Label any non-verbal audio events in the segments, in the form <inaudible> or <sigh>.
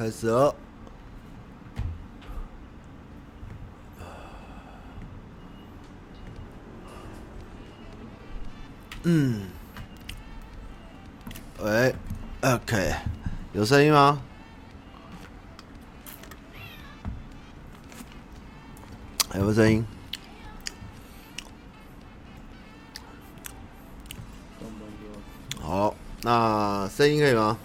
开始了。嗯，喂，OK，有声音吗？有没有声音？好，那声音可以吗？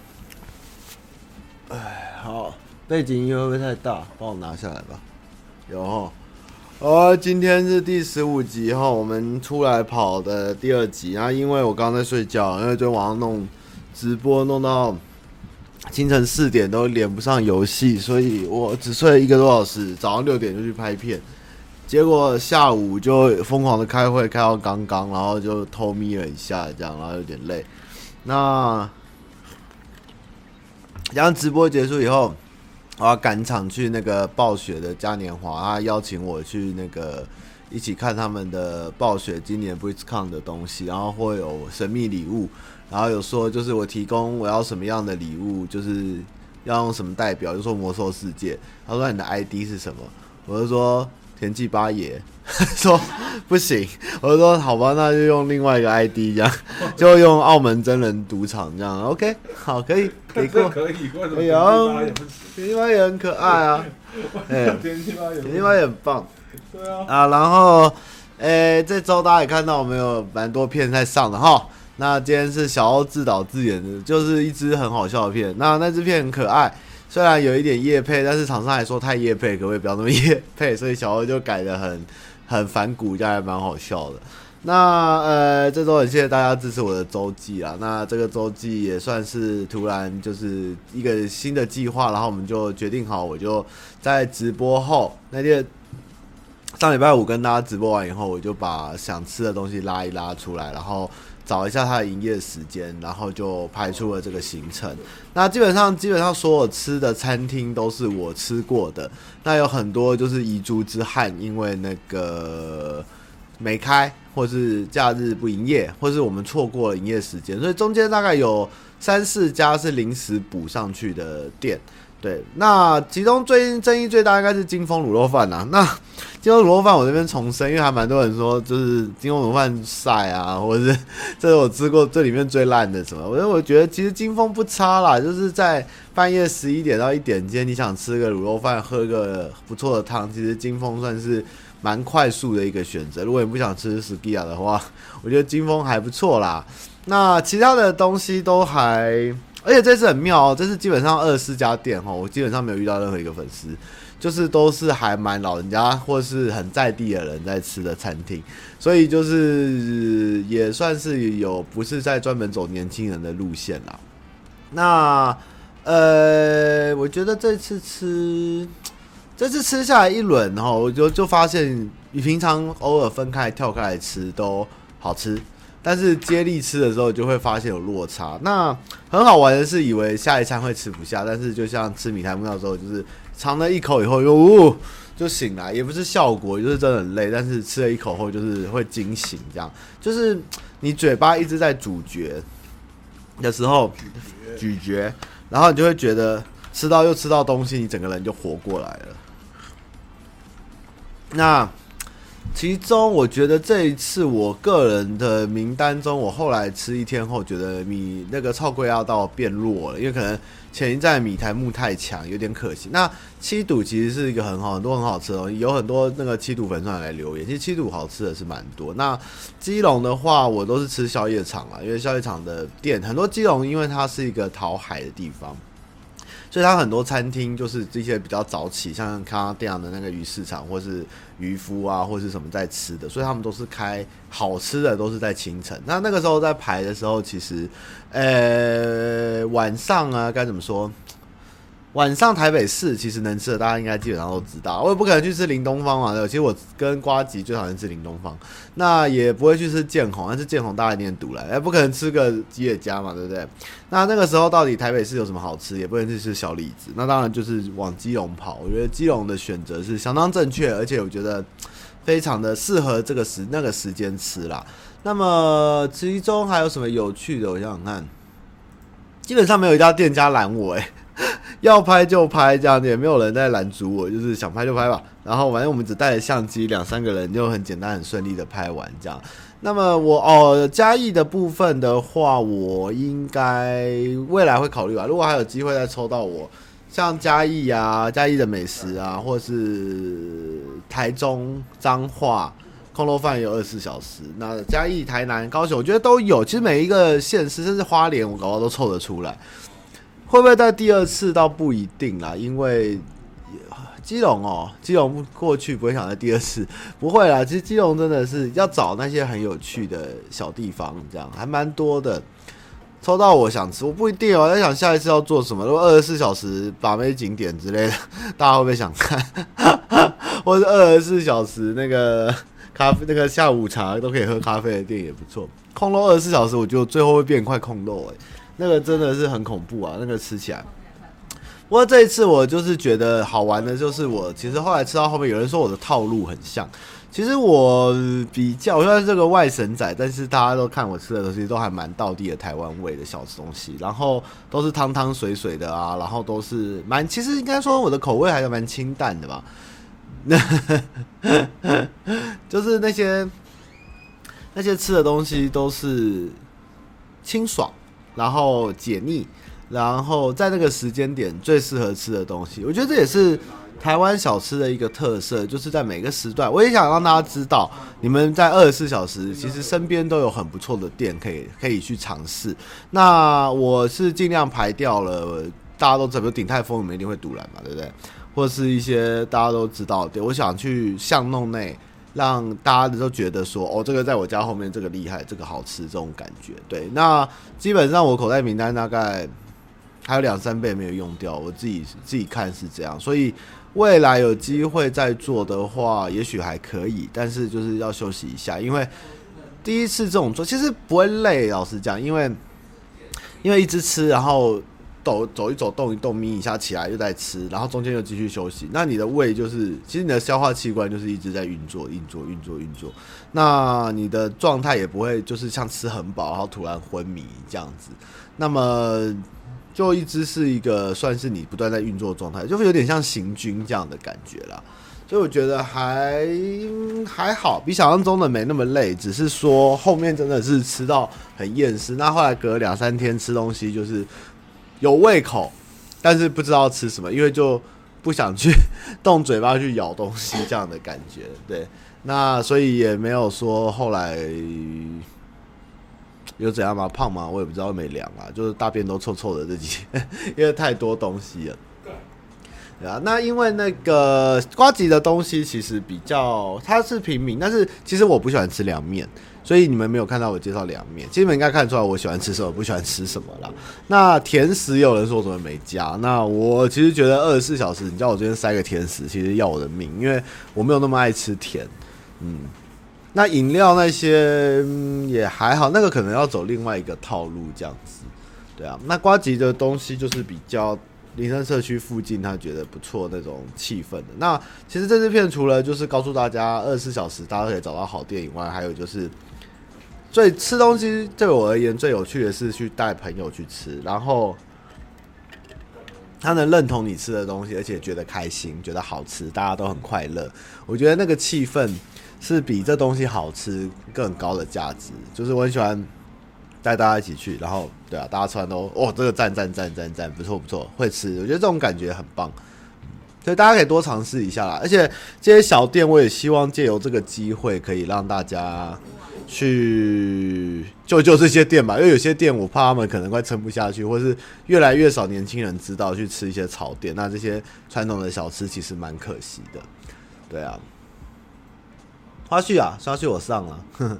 背景音乐会不会太大？帮我拿下来吧。有齁，哦，今天是第十五集哈，我们出来跑的第二集。然后因为我刚刚在睡觉，因为昨天晚上弄直播弄到清晨四点都连不上游戏，所以我只睡了一个多小时。早上六点就去拍片。结果下午就疯狂的开会，开到刚刚，然后就偷眯了一下，这样，然后有点累。那，然后直播结束以后，我要赶场去那个暴雪的嘉年华，他邀请我去那个一起看他们的暴雪今年 BlizzCon 的东西，然后会有神秘礼物，然后有说就是我提供我要什么样的礼物，就是要用什么代表，就说魔兽世界。他说你的 ID 是什么？我就说。田忌八爷。<laughs> 说不行，我就说好吧，那就用另外一个 ID 这样，<laughs> 就用澳门真人赌场这样，OK，好，可以，给过，可以，可以啊，田忌八爷很可爱啊，<laughs> 哎，田忌八爷，田忌八爷很棒，对啊，啊，然后，哎，这周大家也看到我们有蛮多片在上的哈，那今天是小欧自导自演的，就是一支很好笑的片，那那支片很可爱。虽然有一点夜配，但是厂商还说太夜配，可不可以不要那么夜配？所以小欧就改得很很反骨，这样还蛮好笑的。那呃，这周很谢谢大家支持我的周记啊。那这个周记也算是突然就是一个新的计划，然后我们就决定好，我就在直播后那天上礼拜五跟大家直播完以后，我就把想吃的东西拉一拉出来，然后。找一下它的营业时间，然后就排出了这个行程。那基本上，基本上所有吃的餐厅都是我吃过的。那有很多就是遗珠之憾，因为那个没开，或是假日不营业，或是我们错过了营业时间，所以中间大概有三四家是临时补上去的店。对，那其中最近争议最大应该是金峰卤肉饭呐。<laughs> 那金峰卤肉饭我这边重申，因为还蛮多人说就是金峰卤肉饭晒啊，或者是这是我吃过这里面最烂的什么。我我觉得其实金峰不差啦，就是在半夜十一点到一点间，你想吃个卤肉饭，喝个不错的汤，其实金峰算是蛮快速的一个选择。如果你不想吃 Sukiya 的话，我觉得金峰还不错啦。那其他的东西都还。而且这次很妙哦，这次基本上二十四家店哈，我基本上没有遇到任何一个粉丝，就是都是还蛮老人家或是很在地的人在吃的餐厅，所以就是也算是有不是在专门走年轻人的路线啦。那呃，我觉得这次吃这次吃下来一轮哈，我就就发现你平常偶尔分开跳开来吃都好吃。但是接力吃的时候就会发现有落差。那很好玩的是，以为下一餐会吃不下，但是就像吃米苔目的时候，就是尝了一口以后又呜就醒来，也不是效果，就是真的很累。但是吃了一口后就是会惊醒，这样就是你嘴巴一直在咀嚼的时候咀嚼，然后你就会觉得吃到又吃到东西，你整个人就活过来了。那。其中，我觉得这一次我个人的名单中，我后来吃一天后，觉得米那个臭粿鸭到变弱了，因为可能前一站米苔目太强，有点可惜。那七堵其实是一个很好，很多很好吃的东西，有很多那个七堵粉丝来留言，其实七堵好吃的是蛮多。那基隆的话，我都是吃宵夜场啊，因为宵夜场的店很多。基隆因为它是一个讨海的地方。所以他很多餐厅就是这些比较早起，像康康这样的那个鱼市场，或是渔夫啊，或是什么在吃的，所以他们都是开好吃的，都是在清晨。那那个时候在排的时候，其实，呃，晚上啊，该怎么说？晚上台北市其实能吃的，大家应该基本上都知道。我也不可能去吃林东方嘛，对。其实我跟瓜吉最讨厌吃林东方，那也不会去吃建宏，但是建宏大家一定堵了，哎，不可能吃个吉野家嘛，对不对？那那个时候到底台北市有什么好吃？也不能去吃小李子，那当然就是往基隆跑。我觉得基隆的选择是相当正确，而且我觉得非常的适合这个时那个时间吃啦。那么其中还有什么有趣的？我想想看，基本上没有一家店家拦我，哎。要拍就拍，这样子也没有人在拦阻我，就是想拍就拍吧。然后反正我们只带着相机，两三个人就很简单、很顺利的拍完这样。那么我哦，嘉义的部分的话，我应该未来会考虑吧。如果还有机会再抽到我，像嘉义啊、嘉义的美食啊，或是台中彰化控肉饭有二十四小时。那嘉义、台南、高雄，我觉得都有。其实每一个县市，甚至花莲，我搞到都凑得出来。会不会在第二次倒不一定啦，因为。基隆哦，基隆过去不会想在第二次，不会啦。其实基隆真的是要找那些很有趣的小地方，这样还蛮多的。抽到我想吃，我不一定哦。我在想下一次要做什么，如果二十四小时把妹景点之类的，<laughs> 大家会不会想看？<laughs> 或者二十四小时那个咖啡，那个下午茶都可以喝咖啡的店也不错。控肉二十四小时，我觉得最后会变块控肉，诶，那个真的是很恐怖啊，那个吃起来。不过这一次我就是觉得好玩的，就是我其实后来吃到后面，有人说我的套路很像。其实我比较，我算是这个外省仔，但是大家都看我吃的东西都还蛮道地的台湾味的小吃东西，然后都是汤汤水水的啊，然后都是蛮，其实应该说我的口味还是蛮清淡的吧。<laughs> 就是那些那些吃的东西都是清爽，然后解腻。然后在那个时间点最适合吃的东西，我觉得这也是台湾小吃的一个特色，就是在每个时段，我也想让大家知道，你们在二十四小时其实身边都有很不错的店可以可以去尝试。那我是尽量排掉了，大家都知道鼎泰丰，你们一定会堵来嘛，对不对？或是一些大家都知道的店，我想去巷弄内，让大家都觉得说，哦，这个在我家后面，这个厉害，这个好吃，这种感觉。对，那基本上我口袋名单大概。还有两三倍没有用掉，我自己自己看是这样，所以未来有机会再做的话，也许还可以，但是就是要休息一下，因为第一次这种做其实不会累，老实讲，因为因为一直吃，然后走走一走，动一动，眯一下起来又在吃，然后中间又继续休息，那你的胃就是其实你的消化器官就是一直在运作、运作、运作、运作，那你的状态也不会就是像吃很饱，然后突然昏迷这样子，那么。就一直是一个算是你不断在运作状态，就会有点像行军这样的感觉啦。所以我觉得还还好，比想象中的没那么累，只是说后面真的是吃到很厌食。那后来隔两三天吃东西就是有胃口，但是不知道吃什么，因为就不想去 <laughs> 动嘴巴去咬东西这样的感觉。对，那所以也没有说后来。有怎样吗？胖吗？我也不知道，没量啊，就是大便都臭臭的这几天，<laughs> 因为太多东西了。对啊，那因为那个瓜吉的东西其实比较，它是平民，但是其实我不喜欢吃凉面，所以你们没有看到我介绍凉面。其实你们应该看出来我喜欢吃什么，不喜欢吃什么啦。那甜食有人说怎么没加？那我其实觉得二十四小时，你叫我这边塞个甜食，其实要我的命，因为我没有那么爱吃甜。嗯。那饮料那些也还好，那个可能要走另外一个套路这样子，对啊。那瓜吉的东西就是比较林森社区附近，他觉得不错那种气氛的。那其实这支片除了就是告诉大家二十四小时大家可以找到好店以外，还有就是最吃东西对我而言最有趣的是去带朋友去吃，然后他能认同你吃的东西，而且觉得开心，觉得好吃，大家都很快乐。我觉得那个气氛。是比这东西好吃更高的价值，就是我很喜欢带大家一起去，然后对啊，大家吃完都哦，这个赞赞赞赞赞，不错不错，会吃，我觉得这种感觉很棒，所以大家可以多尝试一下啦。而且这些小店，我也希望借由这个机会，可以让大家去救救这些店吧，因为有些店我怕他们可能快撑不下去，或是越来越少年轻人知道去吃一些草店，那这些传统的小吃其实蛮可惜的，对啊。花絮啊，花絮我上了，呵呵，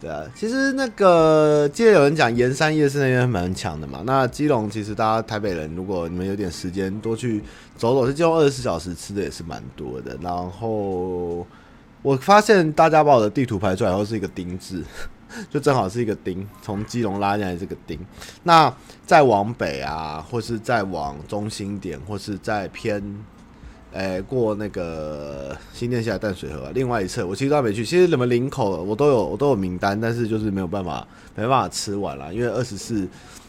对啊，其实那个记得有人讲盐山夜市那边蛮强的嘛。那基隆其实大家台北人，如果你们有点时间多去走走，是基隆二十四小时吃的也是蛮多的。然后我发现大家把我的地图排出来后是一个丁字，<laughs> 就正好是一个丁，从基隆拉进来这个丁。那再往北啊，或是再往中心点，或是再偏。诶、欸，过那个新店下淡水河，另外一侧我其实都还没去。其实你们林口我都有，我都有名单，但是就是没有办法，没办法吃完了，因为二十四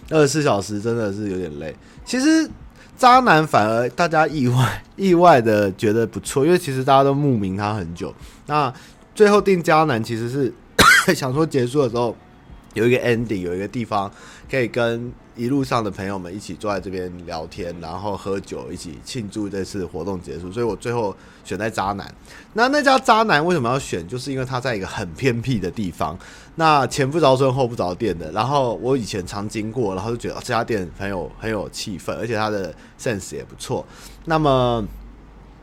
二十四小时真的是有点累。其实渣男反而大家意外意外的觉得不错，因为其实大家都慕名他很久。那最后定渣男其实是 <coughs> 想说结束的时候有一个 ending，有一个地方可以跟一路上的朋友们一起坐在这边聊天，然后喝酒，一起庆祝这次活动结束。所以我最后选在渣男。那那家渣男为什么要选？就是因为他在一个很偏僻的地方，那前不着村后不着店的。然后我以前常经过，然后就觉得这家店很有很有气氛，而且他的 sense 也不错。那么。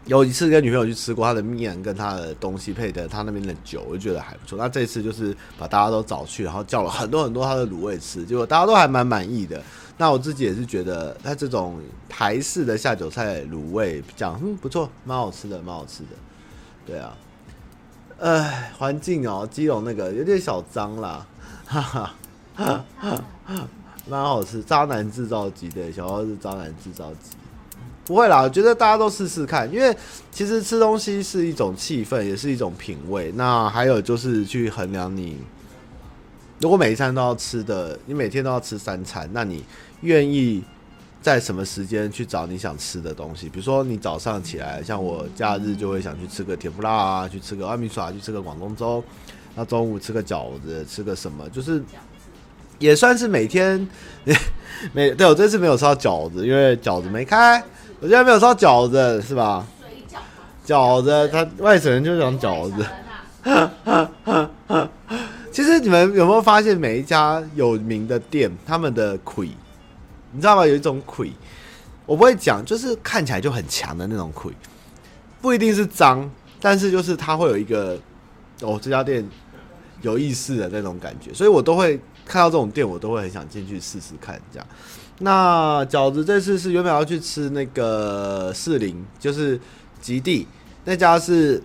有一次跟女朋友去吃过他的面，跟他的东西配的他那边的酒，我就觉得还不错。那这次就是把大家都找去，然后叫了很多很多他的卤味吃，结果大家都还蛮满意的。那我自己也是觉得他这种台式的下酒菜卤味讲，嗯，不错，蛮好吃的，蛮好吃的。对啊，哎，环境哦，基隆那个有点小脏啦，哈哈，蛮好吃。渣男制造机对，小号是渣男制造机。不会啦，我觉得大家都试试看，因为其实吃东西是一种气氛，也是一种品味。那还有就是去衡量你，如果每一餐都要吃的，你每天都要吃三餐，那你愿意在什么时间去找你想吃的东西？比如说你早上起来，像我假日就会想去吃个甜不辣啊，去吃个阿米耍，去吃个广东粥。那中午吃个饺子，吃个什么，就是。也算是每天，<laughs> 每对，我这次没有吃到饺子，因为 <laughs> 饺子没开。我现在没有烧饺子，是吧？饺子，他外省人就讲饺子。其实你们有没有发现，每一家有名的店，他们的魁，你知道吗？有一种魁，我不会讲，就是看起来就很强的那种魁，不一定是脏，但是就是它会有一个哦，这家店有意思的那种感觉，所以我都会。看到这种店，我都会很想进去试试看。这样，那饺子这次是原本要去吃那个士林，就是吉地那家是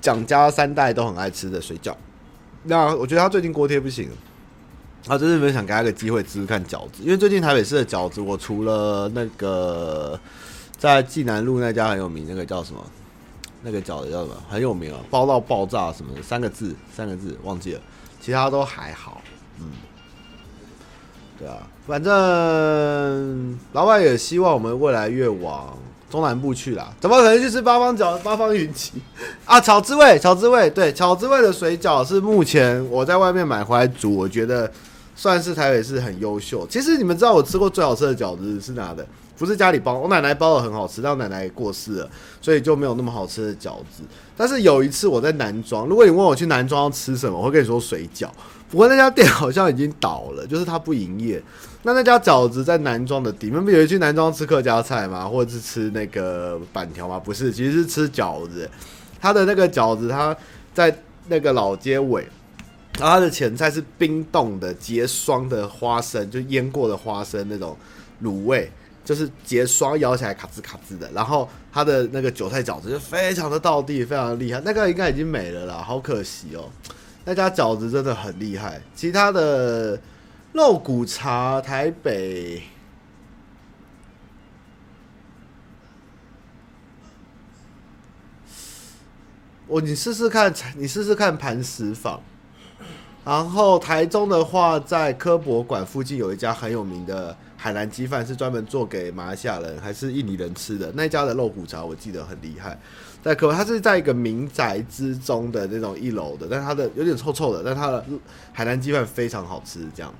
蒋家三代都很爱吃的水饺。那我觉得他最近锅贴不行，啊，就是没想给他个机会吃吃看饺子，因为最近台北市的饺子，我除了那个在济南路那家很有名，那个叫什么？那个饺子叫什么？很有名啊，包到爆炸什么的，三个字，三个字忘记了，其他都还好，嗯。对啊，反正老板也希望我们未来越往中南部去啦。怎么可能去吃八方饺、八方云集啊？巧之味，巧之味，对，巧之味的水饺是目前我在外面买回来煮，我觉得算是台北市很优秀。其实你们知道我吃过最好吃的饺子是哪的？不是家里包，我奶奶包的很好吃，但我奶奶也过世了，所以就没有那么好吃的饺子。但是有一次我在南庄，如果你问我去南庄要吃什么，我会跟你说水饺。不过那家店好像已经倒了，就是它不营业。那那家饺子在南庄的底，你们不有一去南庄吃客家菜吗？或者是吃那个板条吗？不是，其实是吃饺子。它的那个饺子，它在那个老街尾，然后它的前菜是冰冻的结霜的花生，就腌过的花生那种卤味，就是结霜咬起来卡吱卡吱的。然后它的那个韭菜饺子就非常的道地，非常的厉害。那个应该已经没了啦，好可惜哦。那家饺子真的很厉害，其他的肉骨茶台北，我你试试看，你试试看磐石坊。然后台中的话，在科博馆附近有一家很有名的海南鸡饭，是专门做给马来西亚人还是印尼人吃的。那家的肉骨茶我记得很厉害。在科，它是在一个民宅之中的那种一楼的，但它的有点臭臭的，但它的海南鸡饭非常好吃。这样，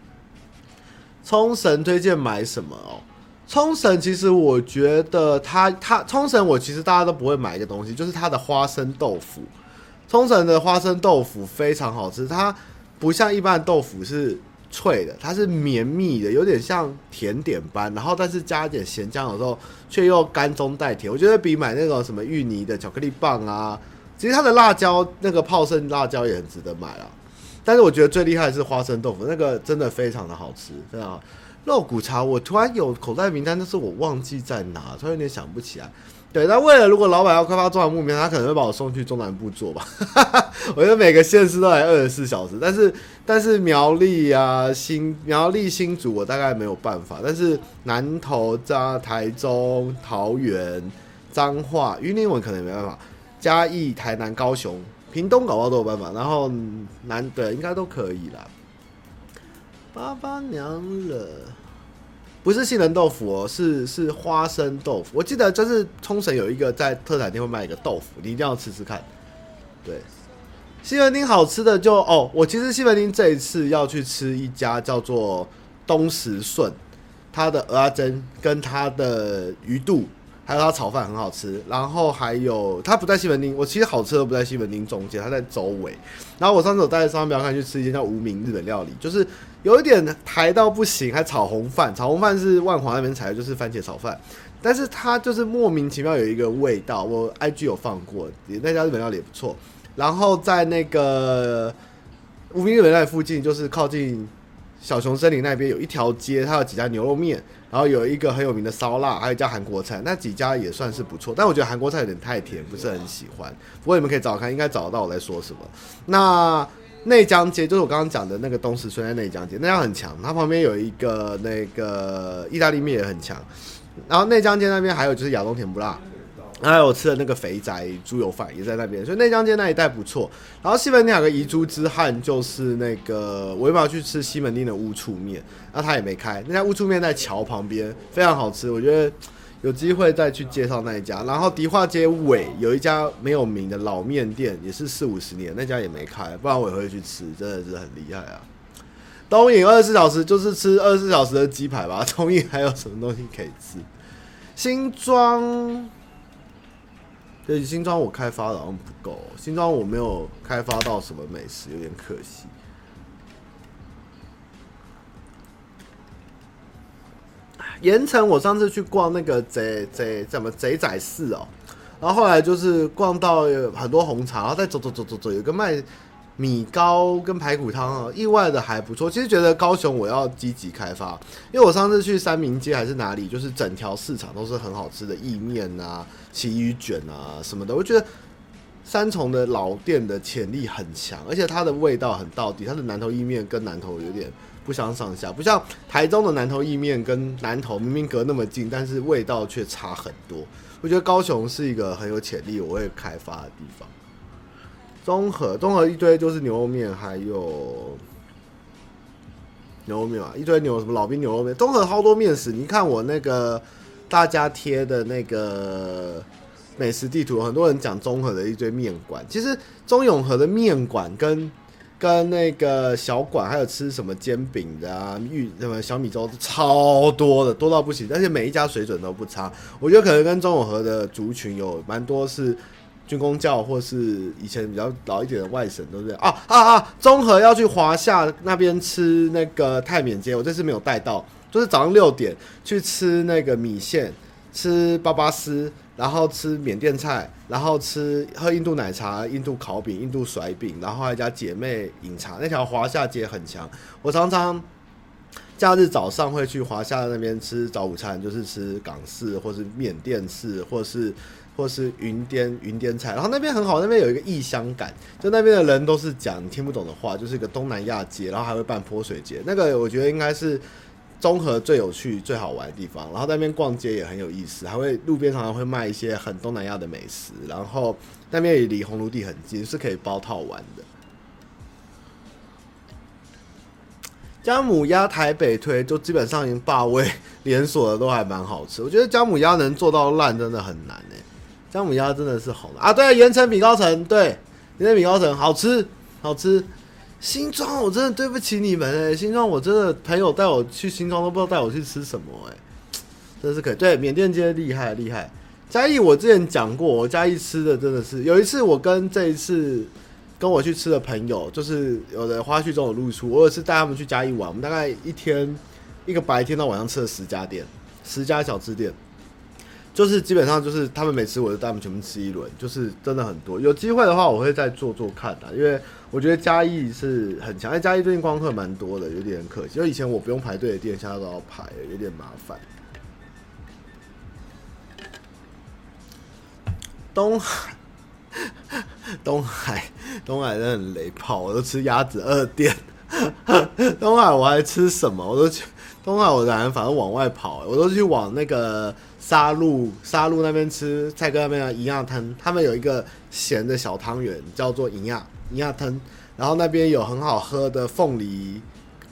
冲绳推荐买什么哦？冲绳其实我觉得它它冲绳我其实大家都不会买一个东西，就是它的花生豆腐。冲绳的花生豆腐非常好吃，它不像一般的豆腐是。脆的，它是绵密的，有点像甜点般，然后但是加一点咸酱的时候，却又甘中带甜。我觉得比买那种什么芋泥的巧克力棒啊，其实它的辣椒那个泡盛辣椒也很值得买啊。但是我觉得最厉害的是花生豆腐，那个真的非常的好吃，非常。肉骨茶我突然有口袋名单，但是我忘记在哪，突然有点想不起来。对，那为了如果老板要开发中南部面，他可能会把我送去中南部做吧。<laughs> 我觉得每个县市都来二十四小时，但是但是苗栗啊、新苗栗新竹我大概没有办法，但是南投、加台中、桃园、彰化、云林我可能也没办法，嘉义、台南、高雄、屏东搞不好都有办法，然后南对应该都可以啦。八八娘了。不是杏仁豆腐哦，是是花生豆腐。我记得就是冲绳有一个在特产店会卖一个豆腐，你一定要吃吃看。对，西门町好吃的就哦，我其实西门町这一次要去吃一家叫做东石顺，它的鹅阿珍跟它的鱼肚。还有它炒饭很好吃，然后还有它不在西门町，我其实好吃都不在西门町中间，它在周围。然后我上次有带着商标看去吃一间叫无名日本料理，就是有一点台到不行，还炒红饭，炒红饭是万华那边采的，就是番茄炒饭，但是它就是莫名其妙有一个味道。我 IG 有放过，那家日本料理也不错。然后在那个无名日本料理附近，就是靠近小熊森林那边有一条街，它有几家牛肉面。然后有一个很有名的烧腊，还有一家韩国菜，那几家也算是不错。但我觉得韩国菜有点太甜，不是很喜欢。不过你们可以找看，应该找得到我在说什么。那内江街就是我刚刚讲的那个东石村在内江街，那家很强。它旁边有一个那个意大利面也很强。然后内江街那边还有就是亚东甜不辣。还有我吃的那个肥宅猪油饭也在那边，所以内江街那一带不错。然后西门町有个遗珠之憾，就是那个我有没有去吃西门町的乌醋面？那他也没开。那家乌醋面在桥旁边，非常好吃。我觉得有机会再去介绍那一家。然后迪化街尾有一家没有名的老面店，也是四五十年，那家也没开，不然我也会去吃，真的是很厉害啊。东影二十四小时就是吃二十四小时的鸡排吧。东影还有什么东西可以吃？新庄。对，新庄我开发的好像不够，新庄我没有开发到什么美食，有点可惜。盐城我上次去逛那个贼贼怎么贼仔市哦，然后后来就是逛到有很多红茶，然后再走走走走走，有个卖。米糕跟排骨汤啊，意外的还不错。其实觉得高雄我要积极开发，因为我上次去三民街还是哪里，就是整条市场都是很好吃的意面啊、旗鱼卷啊什么的。我觉得三重的老店的潜力很强，而且它的味道很到底。它的南投意面跟南投有点不相上下，不像台中的南投意面跟南投明明隔那么近，但是味道却差很多。我觉得高雄是一个很有潜力我会开发的地方。综合综合一堆就是牛肉面，还有牛肉面啊，一堆牛什么老兵牛肉面。综合好多面食，你看我那个大家贴的那个美食地图，很多人讲综合的一堆面馆。其实中永和的面馆跟跟那个小馆，还有吃什么煎饼的啊、玉什么小米粥，超多的，多到不行。而且每一家水准都不差。我觉得可能跟中永和的族群有蛮多是。军公教或是以前比较老一点的外省都是这样啊啊啊！中和要去华夏那边吃那个泰缅街，我这次没有带到，就是早上六点去吃那个米线，吃巴巴斯，然后吃缅甸菜，然后吃喝印度奶茶、印度烤饼、印度甩饼，然后还加姐妹饮茶。那条华夏街很强，我常常假日早上会去华夏那边吃早午餐，就是吃港式或是缅甸式或是。或是云滇云滇菜，然后那边很好，那边有一个异乡感，就那边的人都是讲听不懂的话，就是一个东南亚街，然后还会办泼水节，那个我觉得应该是综合最有趣、最好玩的地方。然后那边逛街也很有意思，还会路边常常会卖一些很东南亚的美食，然后那边也离红炉地很近，是可以包套玩的。姜母鸭台北推，就基本上已经霸位连锁的都还蛮好吃，我觉得姜母鸭能做到烂真的很难哎。姜母鸭真的是好啊！对，盐城米糕城，对，盐城米糕城好吃，好吃。新庄我真的对不起你们哎，新庄我真的朋友带我去新庄都不知道带我去吃什么哎，真是可以。对，缅甸街厉害厉害。嘉义我之前讲过，我嘉义吃的真的是有一次我跟这一次跟我去吃的朋友，就是有的花絮中有露出，我有次带他们去嘉义玩，我们大概一天一个白天到晚上吃了十家店，十家小吃店。就是基本上就是他们每次我就带他们全部吃一轮，就是真的很多。有机会的话，我会再做做看的，因为我觉得嘉义是很强。因为嘉义最近光客蛮多的，有点可惜。就以前我不用排队的店，现在都要排，有点麻烦。东海，东海，东海真的很雷炮，我都吃鸭子二店。<laughs> 东海我还吃什么？我都去东海，我反正反正往外跑，我都去往那个。沙鹿沙鹿那边吃蔡哥那边的银亚汤，他们有一个咸的小汤圆，叫做银亚银亚汤。然后那边有很好喝的凤梨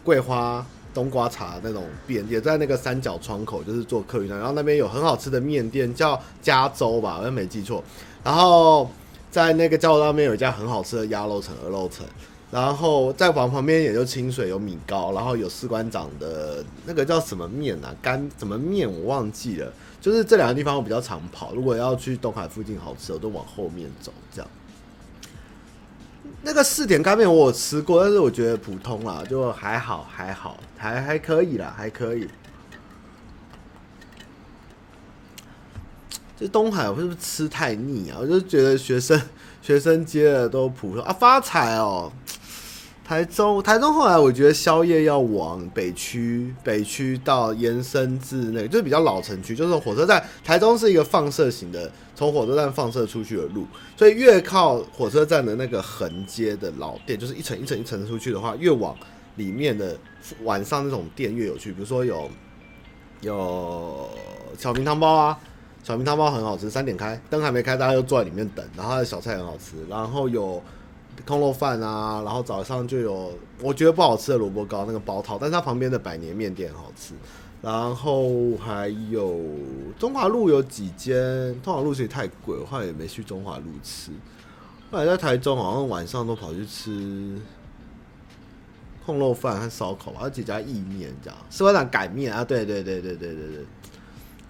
桂花冬瓜茶那种店，也在那个三角窗口，就是做客运站。然后那边有很好吃的面店，叫加州吧，我也没记错。然后在那个交流道那边有一家很好吃的鸭肉城、鹅肉城。然后再往旁边也就清水有米糕，然后有士官长的那个叫什么面啊？干什么面我忘记了。就是这两个地方我比较常跑，如果要去东海附近好吃，我都往后面走这样。那个四点干面我有吃过，但是我觉得普通啦，就还好，还好，还还可以啦，还可以。这东海我是不是吃太腻啊？我就觉得学生学生街的都普通啊，发财哦。台中，台中后来我觉得宵夜要往北区，北区到延伸至那个，就是比较老城区，就是火车站。台中是一个放射型的，从火车站放射出去的路，所以越靠火车站的那个横街的老店，就是一层一层一层出去的话，越往里面的晚上那种店越有趣。比如说有有小明汤包啊，小明汤包很好吃，三点开，灯还没开，大家就坐在里面等，然后它的小菜很好吃，然后有。空肉饭啊，然后早上就有我觉得不好吃的萝卜糕，那个包套，但是它旁边的百年面店很好吃。然后还有中华路有几间，中华路其实太贵，我后来也没去中华路吃。后来在台中好像晚上都跑去吃空肉饭和烧烤，还有几家意面这样。士官长擀面啊，对对对对对对对。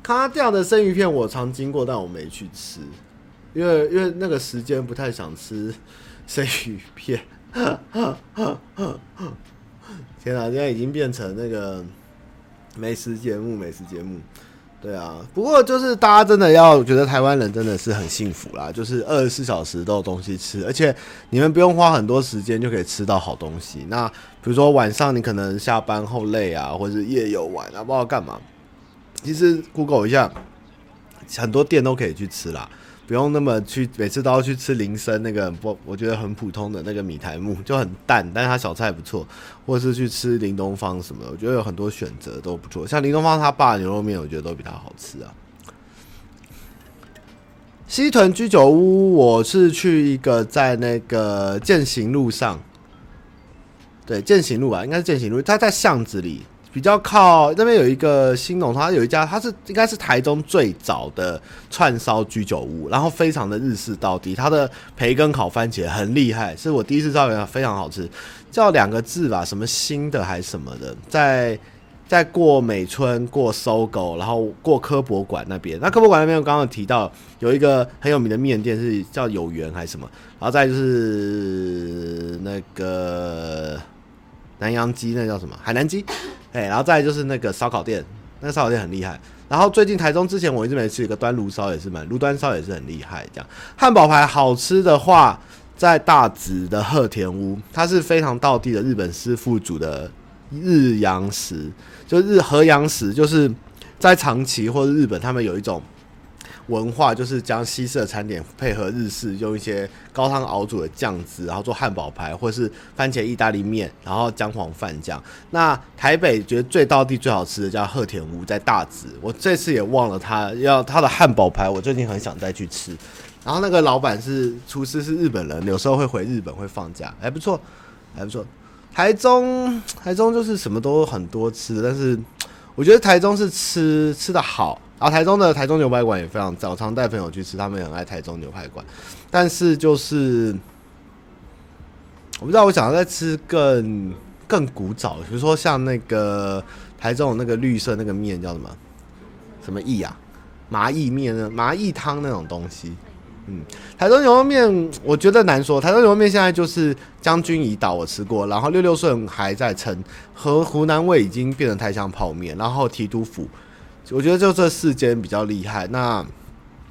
咖掉的生鱼片我常经过，但我没去吃，因为因为那个时间不太想吃。生鱼片，天啊！现在已经变成那个美食节目，美食节目。对啊，不过就是大家真的要觉得台湾人真的是很幸福啦，就是二十四小时都有东西吃，而且你们不用花很多时间就可以吃到好东西。那比如说晚上你可能下班后累啊，或者是夜游玩啊，不知道干嘛，其实 Google 一下，很多店都可以去吃啦。不用那么去，每次都要去吃林森那个不，我觉得很普通的那个米苔目，就很淡，但是它小菜不错，或是去吃林东方什么的，我觉得有很多选择都不错。像林东方他爸牛肉面，我觉得都比他好吃啊。西屯居酒屋，我是去一个在那个健行路上，对，健行路啊，应该是健行路，它在巷子里。比较靠那边有一个新农，它有一家，它是应该是台中最早的串烧居酒屋，然后非常的日式到底，它的培根烤番茄很厉害，是我第一次知道，非常好吃，叫两个字吧，什么新的还是什么的，在在过美村过搜狗然后过科博馆那边，那科博馆那边我刚刚提到有一个很有名的面店是叫有缘还是什么，然后再就是那个南洋鸡，那叫什么海南鸡。哎，然后再就是那个烧烤店，那个烧烤店很厉害。然后最近台中之前我一直没吃一个端炉烧，也是蛮炉端烧也是很厉害。这样汉堡排好吃的话，在大直的鹤田屋，它是非常道地的日本师傅煮的日洋食，就日和洋食，就是在长崎或者日本，他们有一种。文化就是将西式的餐点配合日式，用一些高汤熬煮的酱汁，然后做汉堡排或是番茄意大利面，然后姜黄饭酱。那台北觉得最道地最好吃的叫鹤田屋，在大直。我这次也忘了他要他的汉堡排，我最近很想再去吃。然后那个老板是厨师，是日本人，有时候会回日本会放假，还不错，还不错。台中台中就是什么都很多吃，但是我觉得台中是吃吃的好。然后台中的台中牛排馆也非常赞，我常带朋友去吃，他们也很爱台中牛排馆。但是就是我不知道，我想要再吃更更古早，比如说像那个台中那个绿色那个面叫什么什么意啊，麻意面呢，麻意汤那种东西。嗯，台中牛肉面我觉得难说，台中牛肉面现在就是将军胰岛我吃过，然后六六顺还在撑，和湖南味已经变成太像泡面，然后提督府。我觉得就这四间比较厉害。那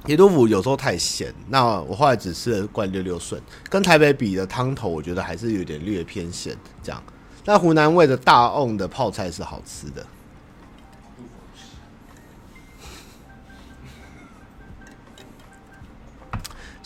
铁豆腐有时候太咸，那我后来只吃了罐六六顺，跟台北比的汤头，我觉得还是有点略偏咸。这样，那湖南味的大瓮的泡菜是好吃的。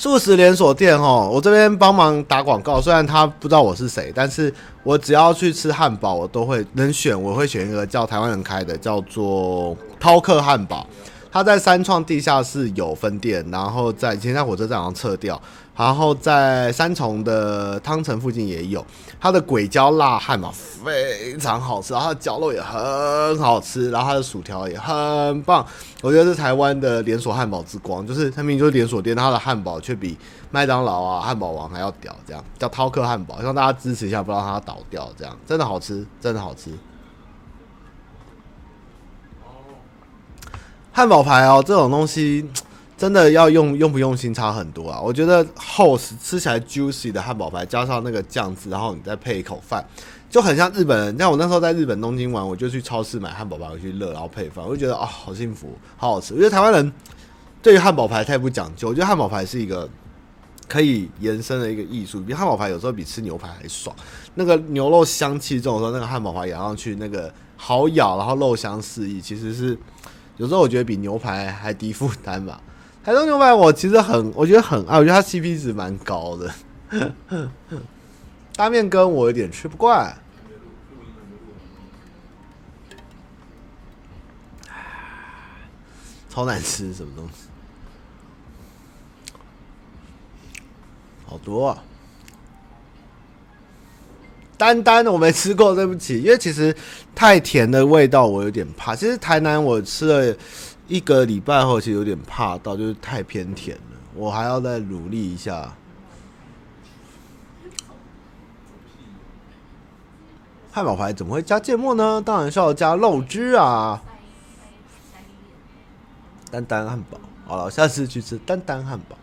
素食连锁店哦，我这边帮忙打广告。虽然他不知道我是谁，但是我只要去吃汉堡，我都会能选，我会选一个叫台湾人开的，叫做饕客汉堡。他在三创地下室有分店，然后在前在火车站好像撤掉，然后在三重的汤城附近也有。它的鬼椒辣汉堡非常好吃，然后它的绞肉也很好吃，然后它的薯条也很棒。我觉得是台湾的连锁汉堡之光，就是它明明就是连锁店，它的汉堡却比麦当劳啊、汉堡王还要屌。这样叫饕客汉堡，希望大家支持一下，不让它倒掉。这样真的好吃，真的好吃。汉堡排哦，这种东西真的要用用不用心差很多啊！我觉得厚实吃起来 juicy 的汉堡排，加上那个酱汁，然后你再配一口饭，就很像日本人。像我那时候在日本东京玩，我就去超市买汉堡排回去热，然后配饭，我就觉得、哦，好幸福，好好吃。我觉得台湾人对于汉堡排太不讲究，我觉得汉堡排是一个可以延伸的一个艺术。比汉堡排有时候比吃牛排还爽，那个牛肉香气重的时候，那个汉堡排咬上去那个好咬，然后肉香四溢，其实是。有时候我觉得比牛排还低负担吧。台中牛排我其实很，我觉得很爱，我觉得它 CP 值蛮高的。<laughs> 大面羹我有点吃不惯，超难吃，什么东西？好多啊！丹丹我没吃过，对不起，因为其实太甜的味道我有点怕。其实台南我吃了一个礼拜后，其实有点怕到，就是太偏甜了，我还要再努力一下。汉堡排怎么会加芥末呢？当然是要加肉汁啊！丹丹汉堡，好了，下次去吃丹丹汉堡。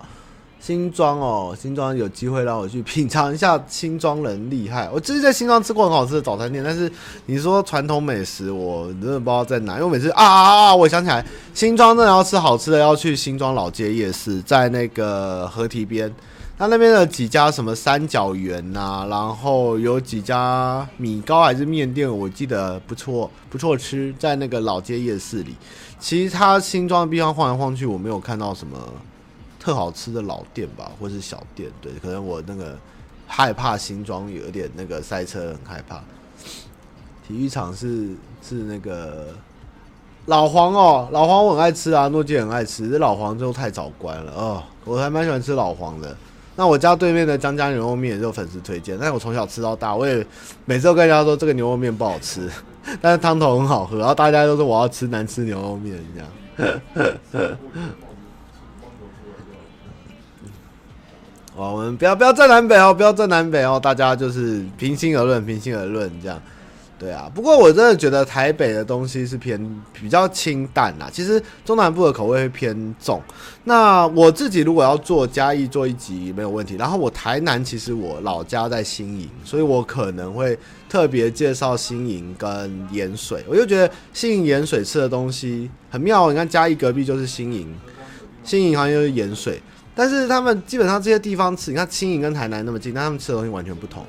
新庄哦，新庄有机会让我去品尝一下新庄人厉害。我之前在新庄吃过很好吃的早餐店，但是你说传统美食，我真的不知道在哪。因为每次啊啊啊，我想起来，新庄真的要吃好吃的，要去新庄老街夜市，在那个河堤边。他那边的几家什么三角园呐，然后有几家米糕还是面店，我记得不错，不错吃，在那个老街夜市里。其他新庄的地方晃来晃去，我没有看到什么。特好吃的老店吧，或是小店，对，可能我那个害怕新装有点那个塞车，很害怕。体育场是是那个老黄哦，老黄我很爱吃啊，诺基很爱吃，这老黄就太早关了哦，我还蛮喜欢吃老黄的。那我家对面的江家牛肉面也有粉丝推荐，但是我从小吃到大，我也每次都跟人家说这个牛肉面不好吃，<laughs> 但是汤头很好喝，然后大家都说我要吃难吃牛肉面这样。<laughs> 我们不要不要战南北哦，不要战南北哦，大家就是平心而论，平心而论这样，对啊。不过我真的觉得台北的东西是偏比较清淡啦，其实中南部的口味会偏重。那我自己如果要做嘉义做一集没有问题，然后我台南其实我老家在新营，所以我可能会特别介绍新营跟盐水。我就觉得新营盐水吃的东西很妙，你看嘉义隔壁就是新营，新营好像就是盐水。但是他们基本上这些地方吃，你看新营跟台南那么近，但他们吃的东西完全不同。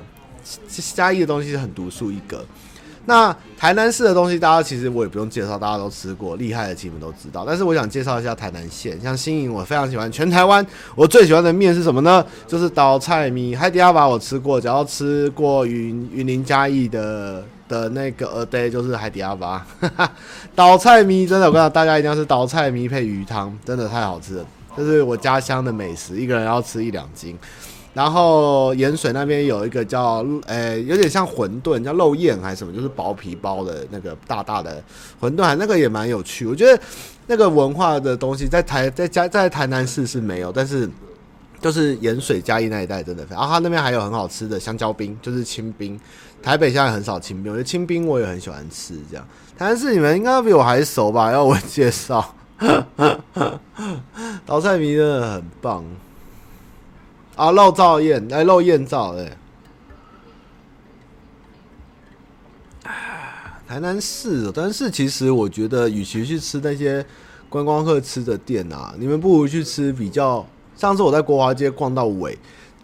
嘉义的东西是很独树一格，那台南市的东西，大家其实我也不用介绍，大家都吃过，厉害的基本都知道。但是我想介绍一下台南县，像新营，我非常喜欢。全台湾我最喜欢的面是什么呢？就是倒菜米。海底阿拔我吃过，只要吃过云云林嘉义的的那个呃对，就是海底阿拔。<laughs> 倒菜米真的，我跟你讲，大家一定要是倒菜米配鱼汤，真的太好吃了。这是我家乡的美食，一个人要吃一两斤。然后盐水那边有一个叫，呃，有点像馄饨，叫肉燕还是什么，就是薄皮包的那个大大的馄饨，那个也蛮有趣。我觉得那个文化的东西在台 <laughs> 在家在台南市是没有，但是就是盐水嘉义那一带真的非常。然后他那边还有很好吃的香蕉冰，就是清冰。台北现在很少清冰，我觉得清冰我也很喜欢吃。这样台南市你们应该比我还熟吧？要我介绍？<laughs> 倒菜米真的很棒啊！肉燥宴来，肉宴燥，哎，<sighs> 台南市，但是其实我觉得，与其去吃那些观光客吃的店啊，你们不如去吃比较。上次我在国华街逛到尾，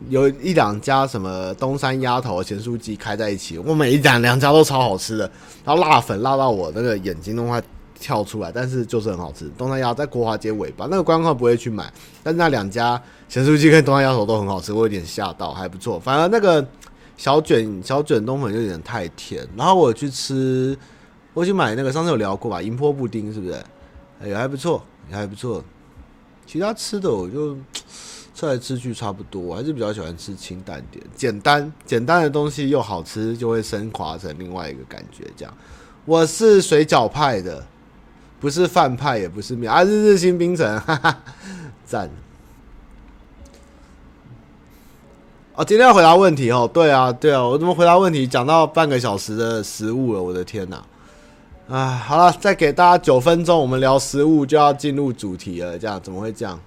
有一两家什么东山鸭头、咸酥鸡开在一起，我每一家两家都超好吃的，然后辣粉辣到我那个眼睛都快。跳出来，但是就是很好吃。东山鸭在国华街尾巴，那个观光不会去买，但是那两家咸酥鸡跟东山鸭头都很好吃，我有点吓到，还不错。反而那个小卷小卷冬粉有点太甜。然后我去吃，我去买那个上次有聊过吧，银坡布丁是不是？也还不错，也还不错。其他吃的我就吃来吃去差不多，我还是比较喜欢吃清淡点、简单、简单的东西又好吃，就会升华成另外一个感觉。这样，我是水饺派的，不是饭派，也不是面啊，日日新冰城，哈哈，赞。哦，今天要回答问题哦。对啊，对啊，我怎么回答问题讲到半个小时的食物了？我的天哪！啊，好了，再给大家九分钟，我们聊食物就要进入主题了。这样怎么会这样？